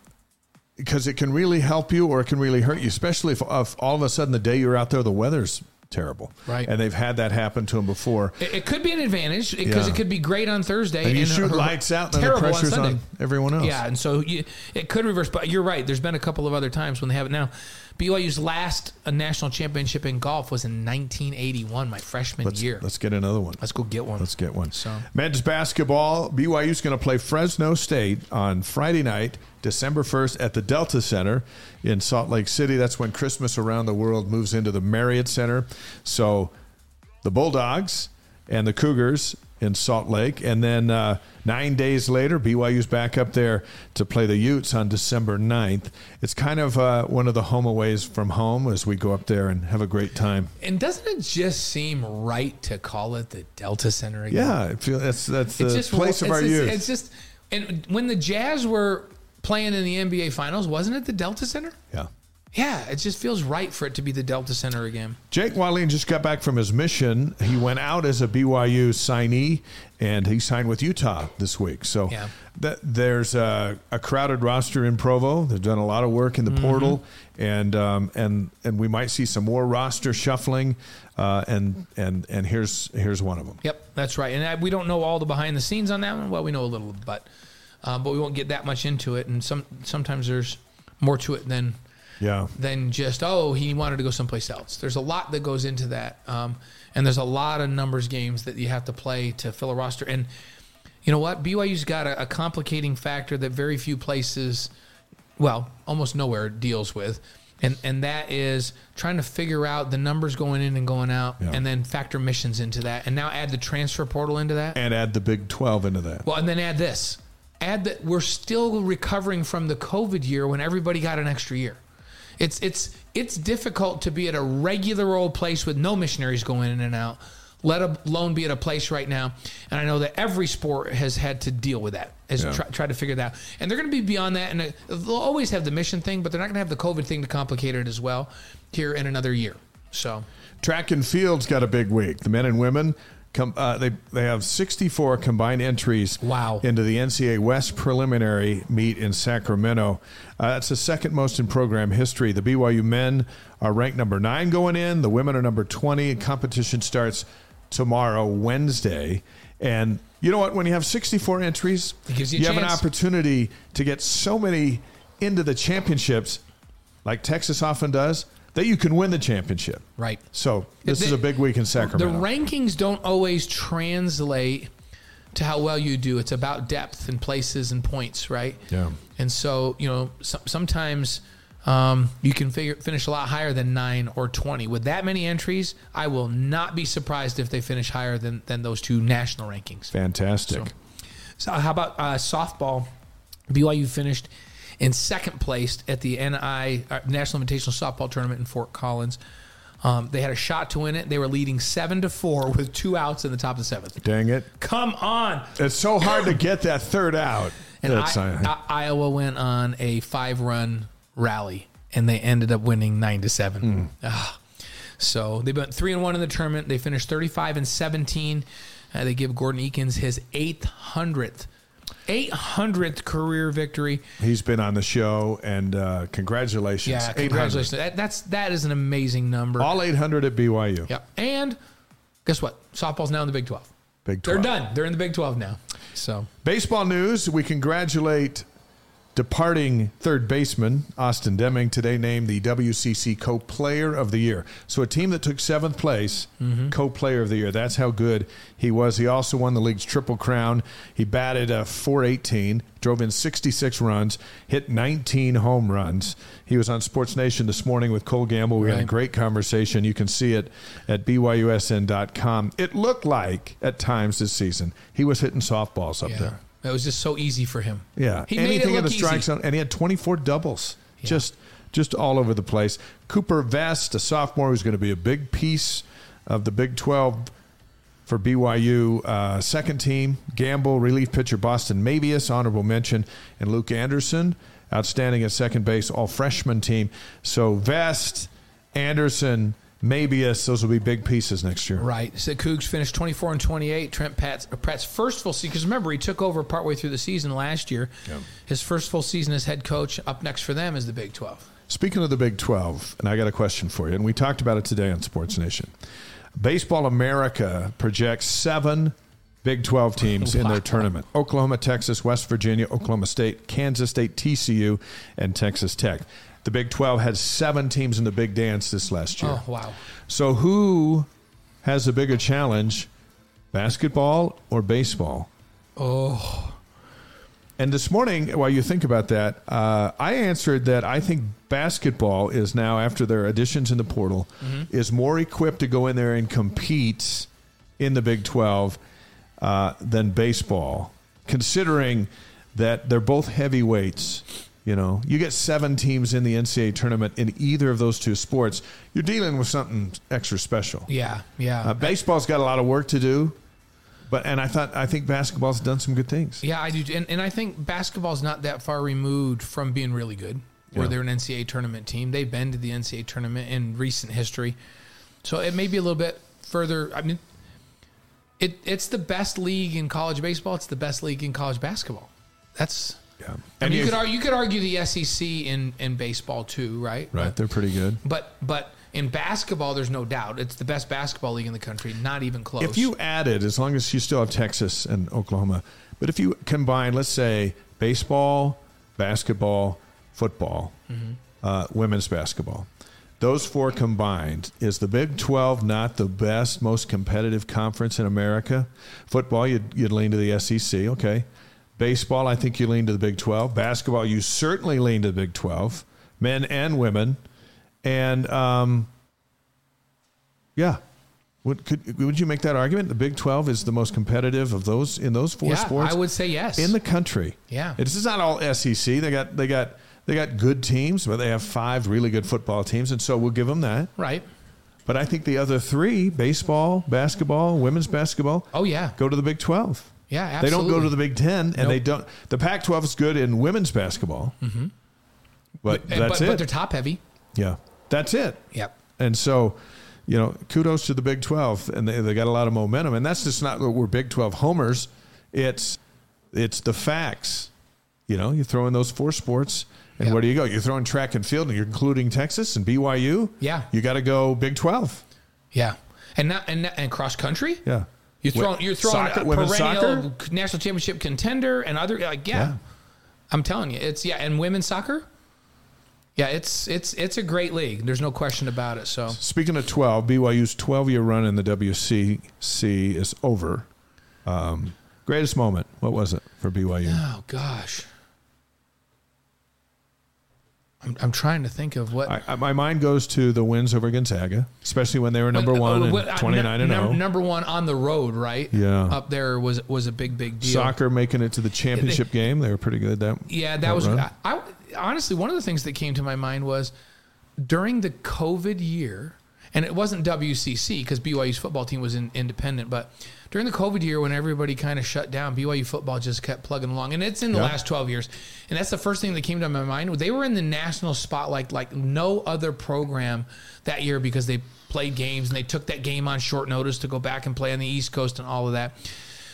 because it can really help you or it can really hurt you, especially if, if all of a sudden the day you're out there, the weather's terrible. Right. And they've had that happen to them before. it, it could be an advantage because Yeah. it could be great on Thursday And you shoot lights out, and the pressure's Sunday. on everyone else. Yeah, and so you, it could reverse. But you're right. There's been a couple of other times when they have it now. BYU's last uh, national championship in golf was in 1981, my freshman Let's, year. let's get another one. Let's go get one. Let's get one. So- Men's basketball, BYU's going to play Fresno State on Friday night, December 1st at the Delta Center in Salt Lake City. That's when Christmas Around the World moves into the Marriott Center. So the Bulldogs and the Cougars in Salt Lake. And then uh, nine days later, BYU's back up there to play the Utes on December 9th. It's kind of uh, one of the home aways from home as we go up there and have a great time. And doesn't it just seem right to call it the Delta Center again? Yeah, I feel that's that's the just place of our just, youth. It's just, and when the Jazz were playing in the NBA Finals, wasn't it the Delta Center? yeah. Yeah, it just feels right for it to be the Delta Center again. Jake Wilding just got back from his mission. He went out as a BYU signee, and he signed with Utah this week. So Yeah. that, there's a, a crowded roster in Provo. They've done a lot of work in the portal, and um, and and we might see some more roster shuffling. Uh, and and and here's here's one of them. Yep, that's right. And I, we don't know all the behind the scenes on that one. Well, we know a little, but uh, but we won't get that much into it. And some sometimes there's more to it than Yeah. than just oh he wanted to go someplace else. There's a lot that goes into that, um, and there's a lot of numbers games that you have to play to fill a roster. And you know what, BYU's got a, a complicating factor that very few places, well, almost nowhere deals with. And, and that is trying to figure out the numbers going in and going out, Yeah. and then factor missions into that, and now add the transfer portal into that. And add the Big Twelve into that. Well, and then add this. Add that we're still recovering from the COVID year when everybody got an extra year. It's it's it's difficult to be at a regular old place with no missionaries going in and out, let alone be at a place right now. And I know that every sport has had to deal with that. has Yeah. try, try to figure that out. And they're going to be beyond that, and they'll always have the mission thing, but they're not going to have the COVID thing to complicate it as well here in another year. So Track and field's got a big week. The men and women. Com, uh, they they have 64 combined entries Wow. into the NCAA West preliminary meet in Sacramento. Uh, that's the second most in program history. The BYU men are ranked number nine going in. The women are number 20. And Competition starts tomorrow, Wednesday. And you know what? When you have 64 entries, you a have an opportunity to get so many into the championships, like Texas often does, that you can win the championship. right. So this The- is a big week in Sacramento. The rankings don't always translate to how well you do. It's about depth and places and points, right? Yeah. And so, you know, so, sometimes um, you can figure, finish a lot higher than nine or 20. With that many entries, I will not be surprised if they finish higher than, than those two national rankings. Fantastic. So, how about uh, softball? BYU finished in second place at the NI uh, National Invitational Softball Tournament in Fort Collins. Um, they had a shot to win it. They were leading seven to four with two outs in the top of the seventh. Dang it. Come on! It's so hard to get that third out. And I, uh, I- Iowa went on a five-run rally, and they ended up winning nine to seven. Ah. So they went three and one in the tournament. They finished thirty-five and seventeen. Uh, they give Gordon Eakins his eighth hundredth, eight hundredth career victory. he's been on the show, and uh, congratulations. Yeah, congratulations. That, that's that is an amazing number. All 800 at BYU. yeah, and guess what? Softball's now in the Big Twelve. Big 12. They're done. They're in the Big Twelve now. So Baseball news we congratulate departing third baseman Austin Deming, today named the WCC Co Player of the Year. So a team that took seventh place, mm-hmm. Co Player of the Year. That's how good he was. He also won the league's Triple Crown. He batted a 418, drove in 66 runs, hit 19 home runs. He was on Sports Nation this morning with Cole Gamble. We had a great conversation. You can see it at BYUSN.com. It looked like at times this season he was hitting softballs up yeah, there. It was just so easy for him. Yeah, he made anything in the strike easy. zone, and he had 24 doubles, just just all over the place. Cooper Vest, a sophomore, who's going to be a big piece of the Big 12 for BYU. Uh, second team, Gamble, relief pitcher Boston Mabeus, honorable mention, and Luke Anderson, outstanding at second base, all freshman team. So Vest, Anderson, Mabeus, those will be big pieces next year. Right. So Cougs finished 24 and 28. Trent Pratt's, uh, Pratt's first full season, because remember, he took over partway through the season last year. His first full season as head coach. Up next for them is the Big 12. Speaking of the Big 12, and I got a question for you, and we talked about it today on Sports Nation. Baseball America projects seven Big 12 teams in their tournament Oklahoma, Texas, West Virginia, Oklahoma State, Kansas State, TCU, and Texas Tech. The Big 12 had seven teams in the Big Dance this last year. Oh, wow. So, who has a bigger challenge, basketball or baseball? Oh, And this morning, while you think about that, uh, I answered that I think basketball is now, after their additions in the portal, is more equipped to go in there and compete in the Big 12 uh, than baseball, considering that they're both heavyweights. You know, you get seven teams in the NCAA tournament in either of those two sports, you're dealing with something extra special. yeah, yeah. Uh, baseball's got a lot of work to do, but and I thought I think basketball's done some good things. yeah, I do. And, and I think basketball's not that far removed from being really good, where Yeah. they're an NCAA tournament team. They've been to the NCAA tournament in recent history. So it may be a little bit further. I mean, it, it's the best league in college baseball. It's the best league in college basketball. That's Yeah. I mean, you, could argue, you could argue the SEC in, in baseball too, right? Right, they're pretty good. But but in basketball, there's no doubt it's the best basketball league in the country. Not even close. If you added, as long as you still have Texas and Oklahoma, but if you combine, let's say, baseball, basketball, football, uh, women's basketball, those four combined, is the Big 12 not the best, most competitive conference in America? Football, you'd, you'd lean to the SEC, okay. Baseball, I think you lean to the Big 12. Basketball, you certainly lean to the Big 12, men and women. And, um, yeah. Would, could, would you make that argument? The Big 12 is the most competitive of those in those four yeah, sports I would say yes. in the country. Yeah. This is not all SEC. They got they got they got good teams, but they have five really good football teams, and so we'll give them that. right. But I think the other three, baseball, basketball, women's basketball, Oh yeah. go to the Big 12. Yeah, They don't go to the Big Ten, and Nope. they don't. The Pac-12 is good in women's basketball, mm-hmm. but And- that's but, it. but they're top heavy. yeah, that's it. Yep. And so, you know, kudos to the Big 12, and they, they got a lot of momentum. And that's just not that we're Big 12 homers. It's it's the facts. You know, you throw in those four sports, and Yeah. where do you go? You're throwing track and field, and you're including Texas and BYU. Yeah. you got to go Big 12. Yeah. And not and and cross country. Yeah, You're throwing you're throwing Soccer- a perennial soccer? national championship contender and other like yeah. Yeah. I'm telling you, it's yeah, and women's soccer. Yeah, it's it's it's a great league. There's no question about it. So Speaking of 12, BYU's 12 year run in the WCC is over. Um, greatest moment, what was it for BYU? oh gosh, I'm I'm trying to think of what I, I, my mind goes to the wins over Gonzaga, especially when they were number uh, one and uh, 29 and 0. Number one on the road, right? Yeah. up there was was a big big deal. Soccer making it to the championship game. They were pretty good that. Yeah, that was. I, I honestly one of the things that came to my mind was during the COVID year, and it wasn't WCC because BYU's football team was in, independent, but during the COVID year when everybody kind of shut down, BYU football just kept plugging along, and it's in the Yeah. last twelve years, and that's the first thing that came to my mind. They were in the national spotlight like no other program that year because they played games and they took that game on short notice to go back and play on the East Coast and all of that.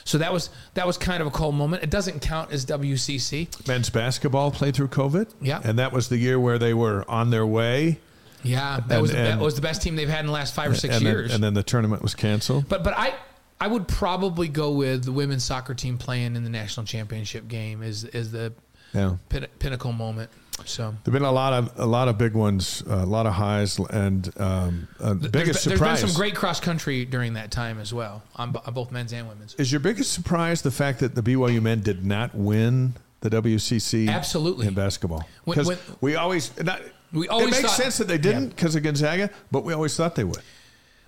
So that was that was kind of a cold moment. It doesn't count as WCC. Men's basketball played through COVID. Yeah. And that was the year where they were on their way. Yeah, that And- was and- that was the best team they've had in the last five or six and years. Then, and then the tournament was canceled. but but I I would probably go with the women's soccer team playing in the national championship game is is the Yeah. pin, pinnacle moment. So There've been a lot of a lot of big ones, a lot of highs, and um, uh, there's biggest been- surprise. There's been some great cross country during that time as well on, on both men's and women's. Is your biggest surprise the fact that the BYU men did not win the WCC? Absolutely. in basketball because we always not, We always it makes thought- sense that they didn't because of Gonzaga, but we always thought they would.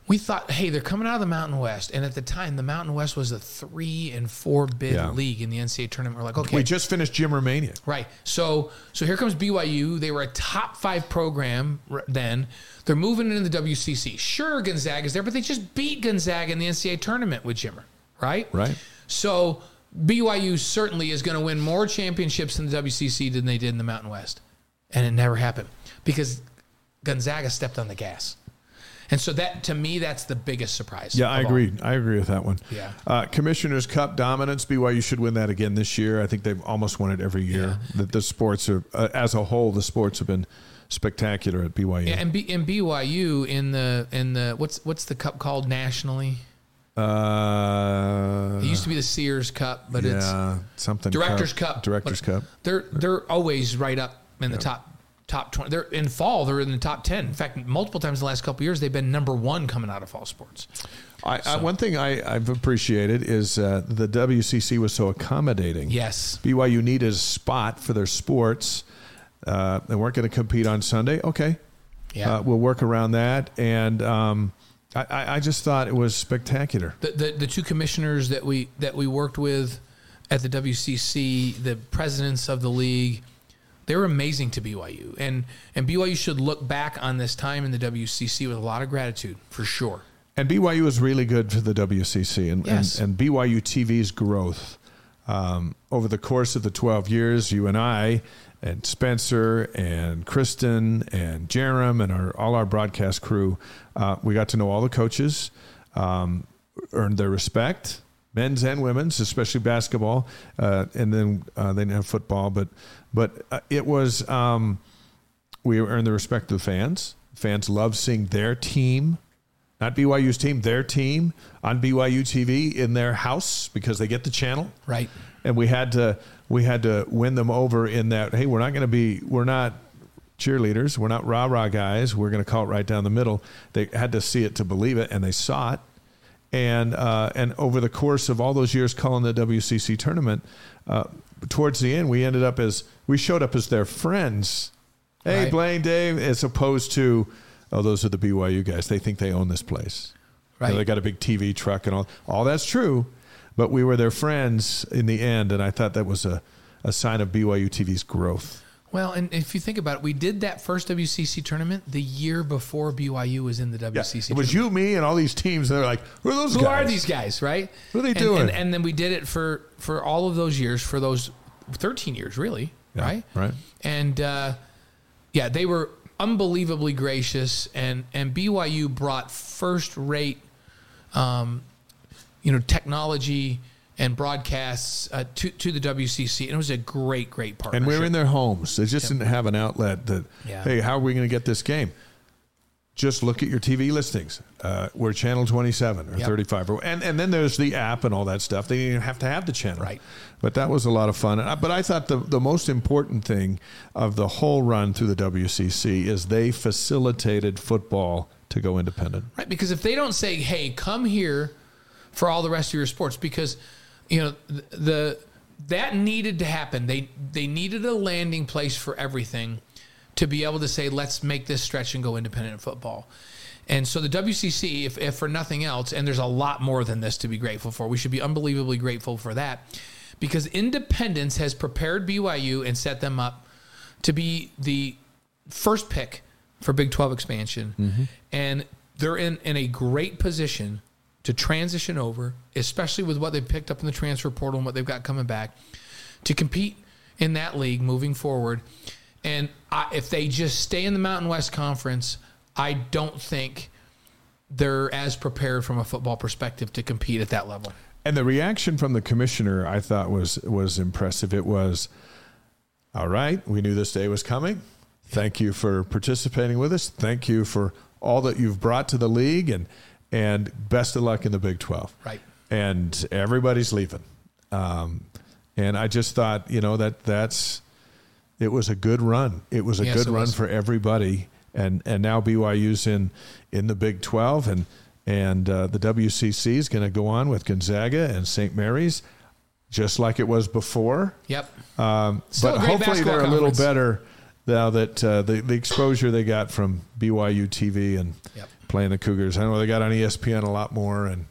We thought, hey, they're coming out of the Mountain West, and at the time, the Mountain West was a three and four bid Yeah. league in the NCAA tournament. We're like, okay, We just finished Jimmermania. Right. So so here comes BYU. They were a top five program then. They're moving into the WCC. Sure, Gonzaga's there, but they just beat Gonzaga in the NCAA tournament with Jimmer. Right. Right. So BYU certainly is going to win more championships in the WCC than they did in the Mountain West, and it never happened because Gonzaga stepped on the gas. And so that to me, that's the biggest surprise. Yeah, I of all. agree. I agree with that one. Yeah. Uh, Commissioner's Cup dominance. BYU should win that again this year. I think they've almost won it every year. The, the sports are, uh, as a whole, the sports have been spectacular at BYU. Yeah, and, B, and BYU in the in the what's what's the cup called nationally? uh, It used to be the Sears Cup, but it's something Directors Cup. Directors But Cup. They're they're always right up in the top top twenty. They're in fall. They're in the top ten. In fact, multiple times in the last couple of years, they've been number one coming out of fall sports. I, I, one thing I, I've appreciated is uh, the WCC was so accommodating. Yes. BYU needed a spot for their sports. Uh, they weren't going to compete on Sunday. Okay. Yeah. Uh, we'll work around that. And um, I, I I just thought it was spectacular. The, the the two commissioners that we that we worked with at the WCC, the presidents of the league, they were amazing to BYU, and and BYU should look back on this time in the WCC with a lot of gratitude for sure. And BYU was really good for the WCC and, Yes. and, and BYU TV's growth um, over the course of the 12 years. You and I, and Spencer, and Kristen, and Jarom, and our, all our broadcast crew, uh, we got to know all the coaches, um, earned their respect, men's and women's, especially basketball, uh, and then uh, they didn't have football, but but uh, it was um, we earned the respect of the fans. Fans love seeing their team not BYU's team, their team on BYU TV in their house because they get the channel. Right. And we had to we had to win them over in that. Hey, we're not going to be we're not cheerleaders. We're not rah rah guys. We're going to call it right down the middle. They had to see it to believe it, and they saw it. And uh, and over the course of all those years calling the WCC tournament, uh, towards the end we ended up as we showed up as their friends. Hey, Right. Blaine, Dave, as opposed to oh, those are the BYU guys. They think they own this place. You know, they got a big TV truck and all. All that's true, but we were their friends in the end, and I thought that was a, a sign of BYU TV's growth. Well, and if you think about it, we did that first WCC tournament the year before BYU was in the Yeah, WCC. it was tournament. you, me, and all these teams. They're like, who are those Who guys? are these guys, right? What are they And- doing? And, and then we did it for for all of those years, for those thirteen years, really, Yeah, right? right. And uh, yeah, they were unbelievably gracious, and and BYU brought first rate, um, you know, technology and broadcasts uh, to to the WCC, and it was a great, great partnership. And we're in their homes. They just didn't have an outlet that, Yeah. hey, how are we going to get this game? Just look at your TV listings. Uh, we're channel 27 or Yep. 35. Or, and, and then there's the app and all that stuff. They didn't even have to have the channel. Right. But that was a lot of fun. And I- But I thought the, the most important thing of the whole run through the WCC is they facilitated football to go independent. Right, because if they don't say, "Hey, come here for all the rest of your sports," because you know the, the that needed to happen. They they needed a landing place for everything to be able to say, "Let's make this stretch and go independent in football." And so the WCC, if, if for nothing else, and there's a lot more than this to be grateful for, we should be unbelievably grateful for that, because independence has prepared BYU and set them up to be the first pick for Big 12 expansion. Mm-hmm. And they're in, in a great position to transition over, especially with what they've picked up in the transfer portal and what they've got coming back, to compete in that league moving forward. And I, if they just stay in the Mountain West Conference, I don't think they're as prepared from a football perspective to compete at that level. And the reaction from the commissioner, I thought was was impressive. It was, all right, we knew this day was coming. Thank you for participating with us. Thank you for all that you've brought to the league, and and best of luck in the Big Twelve. Right. And everybody's leaving, um, and I just thought, you know, that that's it was a good run. It was a Yes, good run was. for everybody, and and now BYU's in in the Big Twelve, and and uh, the WCC is going to go on with Gonzaga and St. Mary's, just like it was before. Yep. Um, but hopefully they're a little better now that uh, the the exposure they got from BYU TV and Yep. playing the Cougars. I know they got on ESPN a lot more, and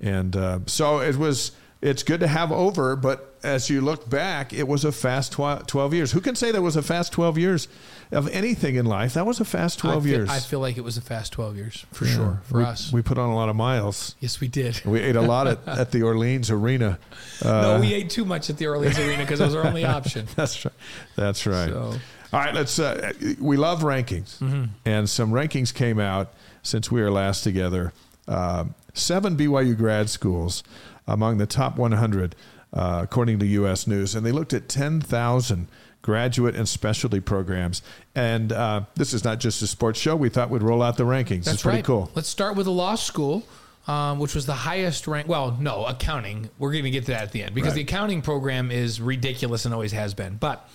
and uh, so it was. It's good to have over, but as you look back, it was a fast tw- twelve years. Who can say that was a fast twelve years of anything in life? That was a fast twelve I feel, years. I feel like it was a fast 12 years for Yeah. sure for we, us. We put on a lot of miles. yes, we did. We ate a lot at, at the Orleans Arena. Uh, no, we ate too much at the Orleans Arena because it was our only option. That's right. That's right. So- All right, let's. Uh, we love rankings, and some rankings came out since we were last together. Uh, seven BYU grad schools among the top 100, uh, according to U.S. News, and they looked at 10,000 graduate and specialty programs. And uh, this is not just a sports show. We thought we'd roll out the rankings. That's it's pretty right. cool. Let's start with the law school, um, which was the highest rank. Well, no, accounting. We're going to get to that at the end because Right. the accounting program is ridiculous and always has been. But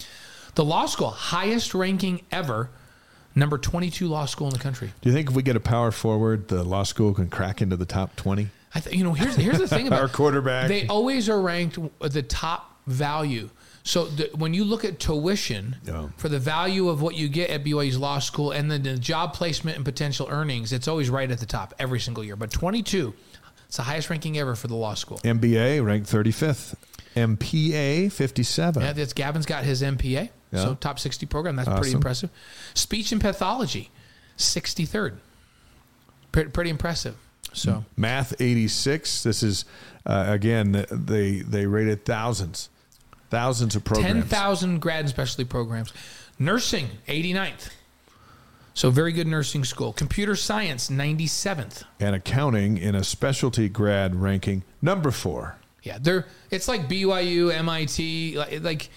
the law school, highest ranking ever, number 22 law school in the country. Do you think if we get a power forward, the law school can crack into the top 20? I th- you know, here's here's the thing about Our quarterback. They always are ranked the top value. So the, when you look at tuition for the value of what you get at BYU's law school and then the job placement and potential earnings, it's always right at the top every single year. But 22, it's the highest ranking ever for the law school. MBA ranked 35th. MPA 57. Yeah, that's Gavin's got his MPA, Yeah. so top 60 program. That's pretty impressive. Speech and pathology, 63rd. Pretty, pretty impressive. So Math 86. This is uh, again they they rated thousands, thousands of programs. 10,000 grad and specialty programs. Nursing, 89th. So very good nursing school. Computer science, 97th. and accounting in a specialty grad ranking number four. Yeah, they're it's like BYU, MIT, like, like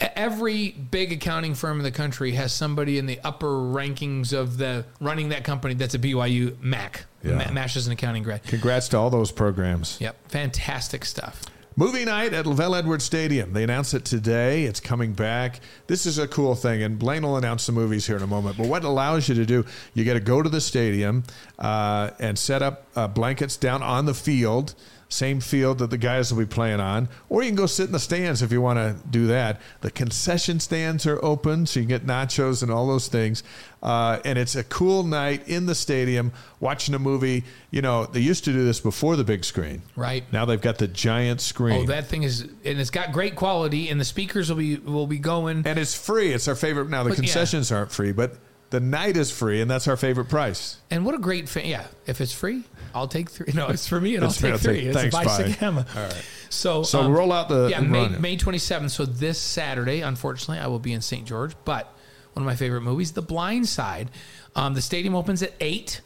every big accounting firm in the country has somebody in the upper rankings of the running that company that's a BYU MAC, Yeah. Ma- Masters in Accounting grad. Congrats to all those programs. Yep, fantastic stuff. Movie night at LaVell Edwards Stadium. They announced it today. It's coming back. This is a cool thing, and Blaine will announce the movies here in a moment. But what it allows you to do, you got to go to the stadium uh, and set up uh, blankets down on the field. Same field that the guys will be playing on, or you can go sit in the stands if you want to do that. The concession stands are open, so you can get nachos and all those things. Uh, and it's a cool night in the stadium watching a movie. You know, they used to do this before the big screen. Right. Now they've got the giant screen. Oh, that thing is, and it's got great quality, and the speakers will be will be going. and it's free. It's our favorite. Now the But, yeah. concessions aren't free, but the night is free, and that's our favorite price. And what a great fan! Yeah, if it's free, I'll take three. No, it's for me, and I'll take three. It's thanks, a hammer. All right. So, So um, roll out the yeah May. May twenty seventh. So this Saturday, unfortunately, I will be in St. George. But one of my favorite movies, The Blind Side. Um, the stadium opens at eight,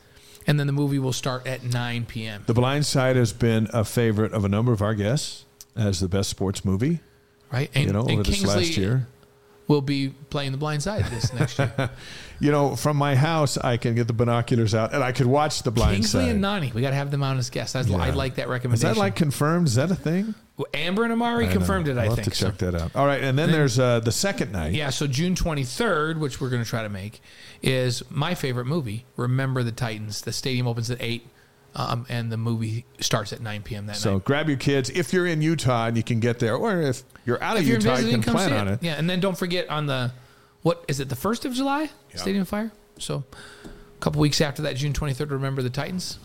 and then the movie will start at nine p.m. The Blind Side has been a favorite of a number of our guests as the best sports movie. Right, and, You know, over this last year. Will be playing The Blind Side this next year. You know, from my house, I can get the binoculars out and I could watch The Blind Kingsley Side. Kingsley and Nani, we got to have them on as guests. I, I like that recommendation. Is that like confirmed? Is that a thing? Well, Amber and Amari I confirmed it. I We'll think have to so. check that out. All right, and then, there's uh, the second night. Yeah, so June 23rd, which we're going to try to make, is my favorite movie, Remember the Titans. The stadium opens at 8, um, and the movie starts at 9 p.m. that So night. So grab your kids if you're in Utah and you can get there, or if you're out of If you're Utah, you can plan on it. Yeah, and then don't forget on the, what is it, the 1st of July? Stadium Fire? So a couple weeks after that, June 23rd, Remember the Titans.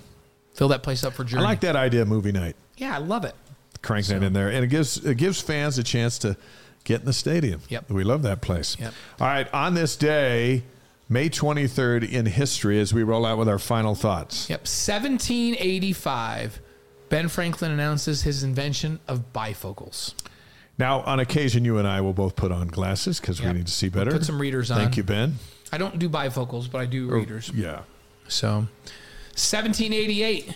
Fill that place up for I like that idea, movie night. Yeah, I love it. Crank that in there, and it gives it gives fans a chance to get in the stadium. Yep. we love that place. Yep. All right, on this day, May 23rd in history, as we roll out with our final thoughts. Yep, 1785, Ben Franklin announces his invention of bifocals. Now, on occasion, you and I will both put on glasses because we need to see better. Put some readers on. Thank you, Ben. I don't do bifocals, but I do oh, readers. Yeah. So, 1788,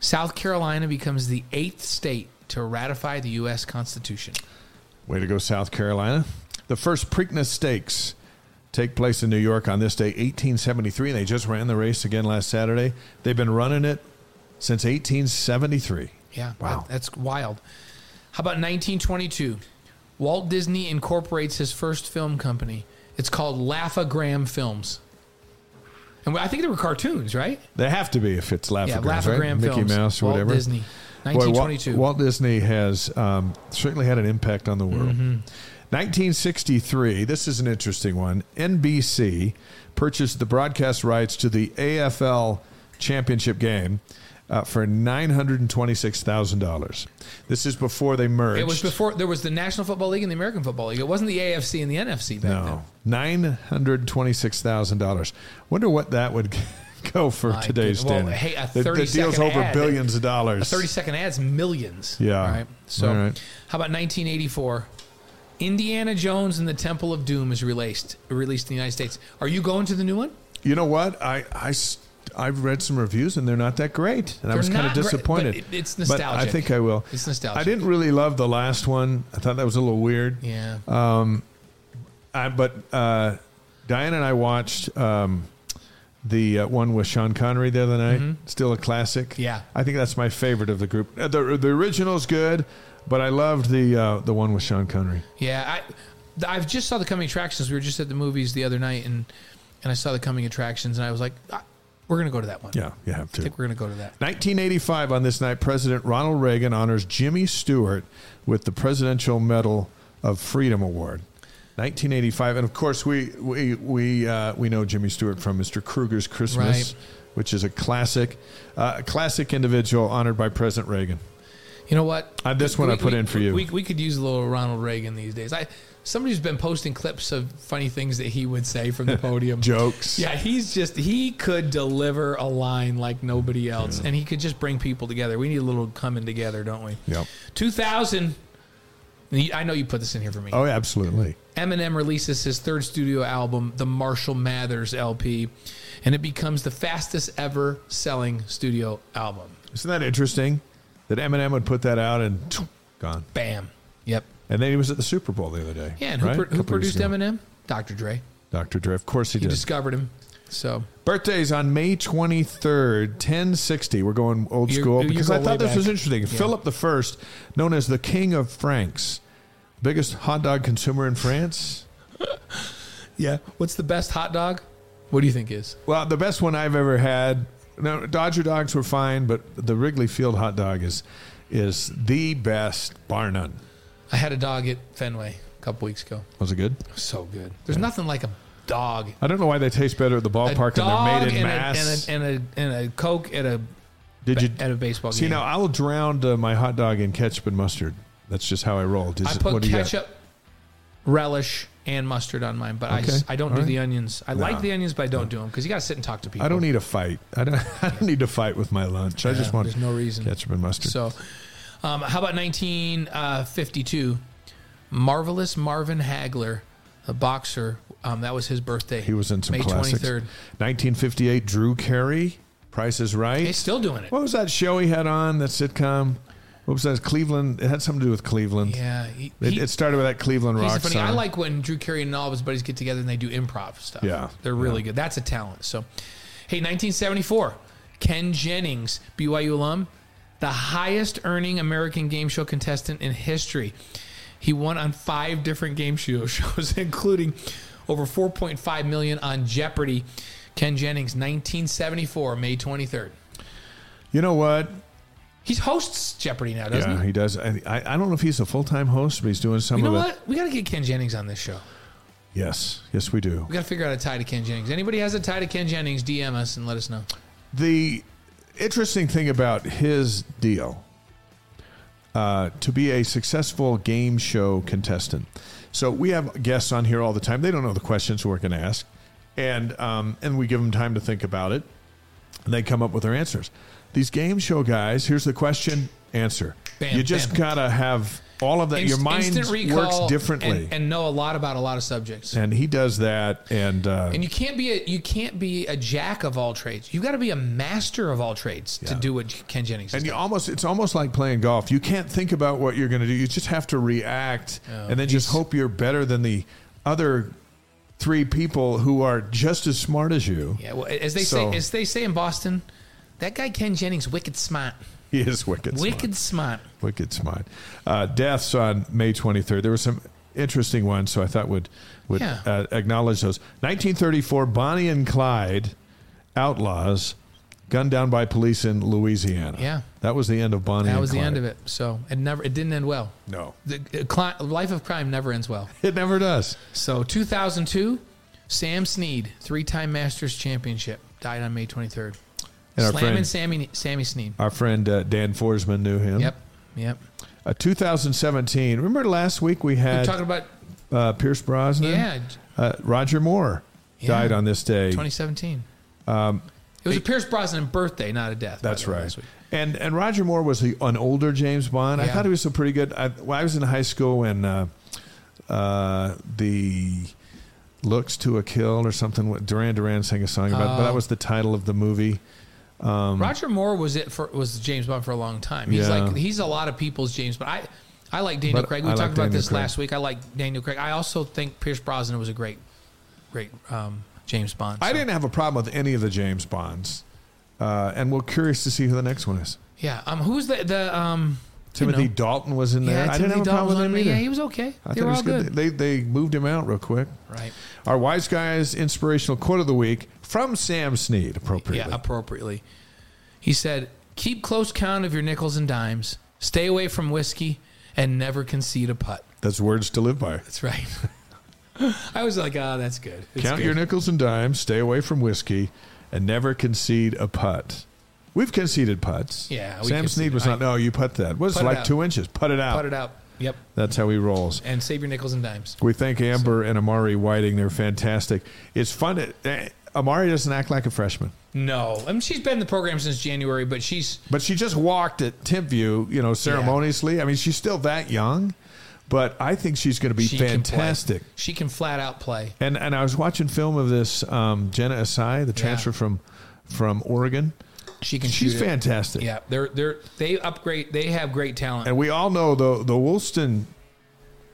South Carolina becomes the eighth state to ratify the U.S. Constitution. Way to go, South Carolina. The first Preakness Stakes take place in New York on this day, 1873. They just ran the race again last Saturday. They've been running it since 1873. Yeah, Wow. that- that's wild. How about 1922? Walt Disney incorporates his first film company. It's called Laugh-O-Gram Films. And I think they were cartoons, right? They have to be if it's Laugh-O-Grams, yeah, Laugh-O-Gram right? Mickey Mouse or Walt whatever. Disney. Boy, Walt, 1922. Walt Disney has um, certainly had an impact on the world. Mm-hmm. 1963, this is an interesting one. NBC purchased the broadcast rights to the AFL championship game uh, for $926,000. This is before they merged. It was before there was the National Football League and the American Football League. It wasn't the AFC and the NFC back then. No, nine hundred twenty-six thousand dollars. Wonder what that would go for My today's goodness. Well, hey, a The- the, deal's over ad. billions of dollars. A 30 second ad's millions. Yeah. All right. So, All right. how about 1984? Indiana Jones and the Temple of Doom is released released in the United States. Are you going to the new one? You know what? I I I've read some reviews and they're not that great, and I They're was kind of great, disappointed. but it- it's But I think I will. It's nostalgic. I didn't really love the last one. I thought that was a little weird. Yeah. Um, I, but uh, Diane and I watched um, the uh, one with Sean Connery the other night. Still a classic. Mm-hmm. Yeah. I think that's my favorite of the group. Uh, the the original's good, but I loved the uh, the one with Sean Connery. Yeah, I I've just saw the coming attractions. We were just at the movies the other night, and and I saw the coming attractions, and I was like, ah, we're gonna go to that one. Yeah, you have to. I think we're gonna go to that. 1985 on this night, President Ronald Reagan honors Jimmy Stewart with the Presidential Medal of Freedom Award. 1985, and of course we we we uh, we know Jimmy Stewart from Mr. Krueger's Christmas, Right. which is a classic, uh, a classic individual honored by President Reagan. You know what? Uh, this one I put in for you. We, we could use a little Ronald Reagan these days. I somebody's been posting clips of funny things that he would say from the podium. Jokes. Yeah, he's just he could deliver a line like nobody else, and he could just bring people together. We need a little coming together, don't we? Yep. 2000. I know you put this in here for me. Oh, absolutely. Eminem releases his third studio album, the Marshall Mathers LP, and it becomes the fastest ever selling studio album. Isn't that interesting? That Eminem would put that out and gone. Bam. Yep. And then he was at the Super Bowl the other day. Yeah, and who, right? pro- A who produced. Eminem? Dr. Dre. Dr. Dre. Of course he, He did. discovered him. So Birthdays on May 23rd, 1060. We're going old You're- school because I thought this was interesting. Yeah. Philip the First, known as the King of Franks, biggest hot dog consumer in France. yeah, what's the best hot dog? What do you think is? Well, the best one I've ever had. No, Dodger dogs were fine, but the Wrigley Field hot dog is is the best, bar none. I had a dog at Fenway a couple weeks ago. Was it good? So good. There's nothing like a dog. I don't know why they taste better at the ballpark and dog they're made in and, mass. A, and, a, and, a, and a Coke at a Did you at a baseball see game. See now? I will drown uh, my hot dog in ketchup and mustard. That's just how I roll. Does I put what do you ketchup, relish, and mustard on mine, but I, Okay. s- I don't All do right. the onions. I No. like the onions, but I don't do them because you got to sit and talk to people. I don't need a fight. I don't. I don't need to fight with my lunch. I just Yeah, want There's no reason. ketchup and mustard. So, um, how about 1952? Marvelous Marvin Hagler, a boxer. Um, that was his birthday. he was in some May classics. 23rd. 1958, Drew Carey, Price is Right. He's still doing it. What was that show he had on that sitcom? What was that? Cleveland. It had something to do with Cleveland. Yeah, he, It, he- it started with that Cleveland rock funny. song. I like when Drew Carey and all of his buddies get together and they do improv stuff. Yeah, they're really yeah. good. That's a talent. So, hey, 1974, Ken Jennings, BYU alum, the highest earning American game show contestant in history. He won on five different game show shows, including over 4.5 million on Jeopardy. Ken Jennings, 1974, May 23rd. You know what? He hosts Jeopardy now, doesn't he? Yeah, he? he does. I, I I don't know if he's a full time host, but he's doing some You know of it. what? We got to get Ken Jennings on this show. Yes, yes, we do. We got to figure out a tie to Ken Jennings. Anybody has a tie to Ken Jennings? DM us and let us know. The interesting thing about his deal uh, to be a successful game show contestant. So we have guests on here all the time. They don't know the questions we're going to ask, and um, and we give them time to think about it, and they come up with their answers. These game show guys, here's the question, answer. Bam, you just bam. gotta have all of that. Your mind works differently, and, and know a lot about a lot of subjects. and he does that. And, uh, And you can't be a you can't be a jack of all trades. You got to be a master of all trades to do what Ken Jennings. And you almost it's almost like playing golf. You can't think about what you're going to do. You just have to react and then just hope you're better than the other three people who are just as smart as you. yeah, well, as they So- say as they say in Boston, that guy Ken Jennings wicked smart. He is wicked smart. Wicked smart. Wicked smart. Uh, deaths on May 23rd. There were some interesting ones, so I thought would would Yeah. uh, acknowledge those. 1934, Bonnie and Clyde, outlaws, gunned down by police in Louisiana. Yeah. that was the end of Bonnie. That was the end of it. So it never it didn't end well. No, The uh, cli- life of crime never ends well. it never does. So 2002, Sam Snead, three-time Masters championship, died on May 23rd. And our Slamming friend- Sammy Sammy Snead. Our friend uh, Dan Forsman knew him. Yep, yep. Uh, 2017. Remember last week we had We're talking about uh, Pierce Brosnan. yeah, Uh, Roger Moore Yeah. died on this day. 2017. Um, it was a Pierce Brosnan birthday, not a death. That's way, right. And and Roger Moore was the, an older James Bond. I thought he was a pretty good. I, when I was in high school when uh, uh, the looks to a kill or something. Duran Duran sang a song about, but that Oh. was the title of the movie. Roger Moore was it for was James Bond for a long time. He's Yeah. like he's a lot of people's James Bond. I I like Daniel But Craig. We I like talked about Daniel this Craig. last week. I like Daniel Craig. I also think Pierce Brosnan was a great, great um, James Bond. I So, didn't have a problem with any of the James Bonds, uh, and we're curious to see who the next one is. Yeah. Um. Who's the the um. you Timothy know- Dalton was in there. Yeah, I didn't have a Timothy problem with him either. Yeah, he was okay. I they thought were all was good. They they moved him out real quick. Right. Our Y's Guys inspirational quote of the week from Sam Snead, appropriately. Yeah, appropriately. He said, "Keep close count of your nickels and dimes. Stay away from whiskey, and never concede a putt." That's words to live by. That's right. I was like, "Ah, that's good." It's Count good. your nickels and dimes, stay away from whiskey, and never concede a putt. We've conceded putts. Yeah, Sam. Snead was not. No, you put that. What's it like out. two inches? Put it out. Put it out. Yep. That's how he rolls. And save your nickels and dimes. We thank Amber and Amari Whiting. They're fantastic. It's fun. To, eh, Amari doesn't act like a freshman, No, I mean she's been in the program since January, but she's but she just walked at Timpview, you know, ceremoniously. I mean, she's still that young, but I think she's going to be she can fantastic. She can flat out play. And and I was watching film of this um, Jenna Asai, the transfer from from Oregon. She can She's fantastic. Yeah, they're they're they upgrade. They have great talent. And we all know the the Woolston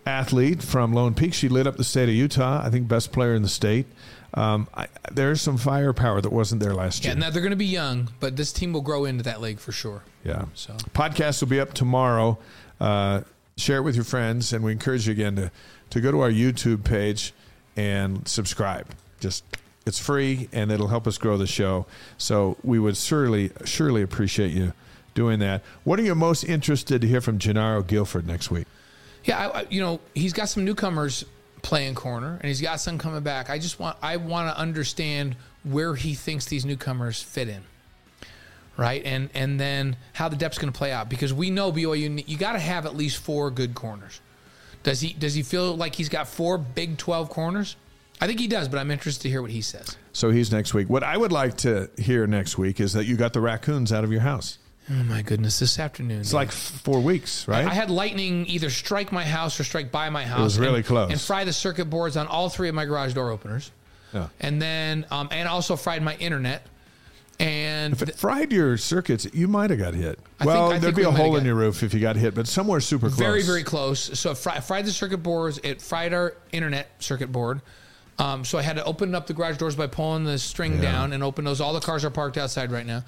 athlete from Lone Peak. She lit up the state of Utah. I think best player in the state. Um, I, there's some firepower that wasn't there last yeah, year. now they're going to be young, but this team will grow into that league for sure. yeah. So Podcast will be up tomorrow. Uh, share it with your friends, and we encourage you again to to go to our YouTube page and subscribe. Just it's free, and it'll help us grow the show. So we would surely surely appreciate you doing that. What are you most interested to hear from Jernaro Gilford next week? Yeah, I, you know, he's got some newcomers playing corner, and he's got some coming back. I just want I want to understand where he thinks these newcomers fit in, right? And and then how the depth's going to play out because we know BYU you got to have at least four good corners. Does he does he feel like he's got four Big Twelve corners? I think he does, but I'm interested to hear what he says. So he's next week. What I would like to hear next week is that you got the raccoons out of your house. Oh my goodness, this afternoon. It's like four weeks, right? I had lightning either strike my house or strike by my house. It was really and, close. And fry the circuit boards on all three of my garage door openers. Yeah. And then, um, and also fried my internet. And If it fried your circuits, you might have got hit. I think- well, I there'd think be we a hole in your roof if you got hit, but somewhere super close. very, very close. So it fri- fried the circuit boards. It fried our internet circuit board. Um, so I had to open up the garage doors by pulling the string Yeah. down and open those. All the cars are parked outside right now.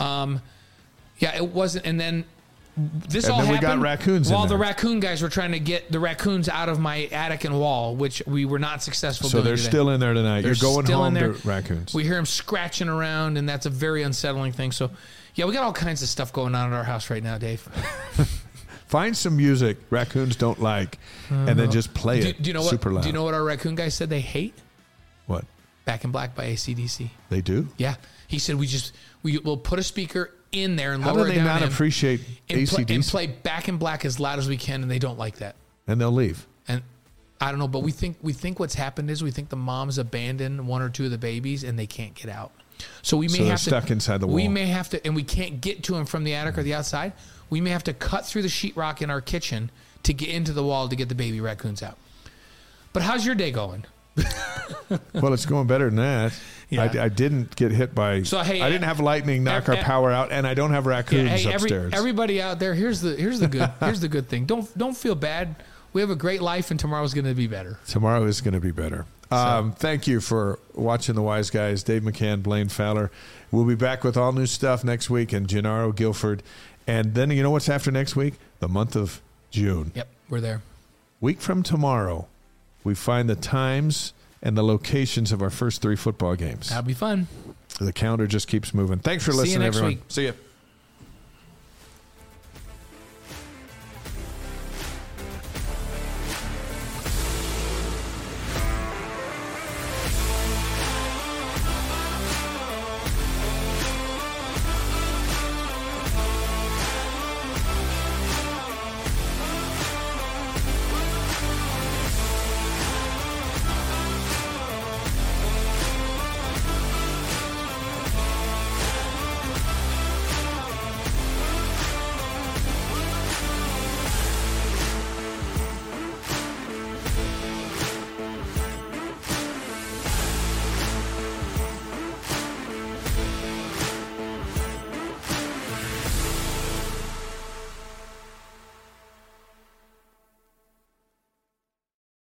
Um, yeah, it wasn't. And then this And all then we happened got raccoons while the raccoon guys were trying to get the raccoons out of my attic and wall, which we were not successful. So they're today. still in there tonight. They're You're going still home in there. to raccoons. We hear them scratching around, and that's a very unsettling thing. So, yeah, we got all kinds of stuff going on at our house right now, Dave. Find some music raccoons don't like, and then uh-huh. just play Do, it do you know what? super loud. Do you know what our raccoon guys said they hate? what Back in Black by ACDC. they do? Yeah, he said we just we will put a speaker in there and How lower do it they down not in appreciate and, pl- and play Back in Black as loud as we can, and they don't like that. and they'll leave. And I don't know, but we think we think what's happened is we think the moms abandoned one or two of the babies and they can't get out. So we may So have to stuck inside the wall. We may have to, and we can't get to them from the attic or the outside. We may have to cut through the sheetrock in our kitchen to get into the wall to get the baby raccoons out. But how's your day going? Well, it's going better than that. Yeah. I, I didn't get hit by. So, hey, I didn't have lightning knock our power out, and I don't have raccoons hey, every, upstairs. everybody out there, here's the here's the good here's the good thing. Don't don't feel bad. We have a great life, and tomorrow's going to be better. Tomorrow is going to be better. Um, thank you for watching the Y's Guys. Dave McCann, Blaine Fowler. We'll be back with all new stuff next week, and Jernaro Gilford. And then you know what's after next week? The month of June. Yep, we're there. Week from tomorrow, we find the times and the locations of our first three football games. That'll be fun. The calendar just keeps moving. Thanks for See listening, everyone. week. See you.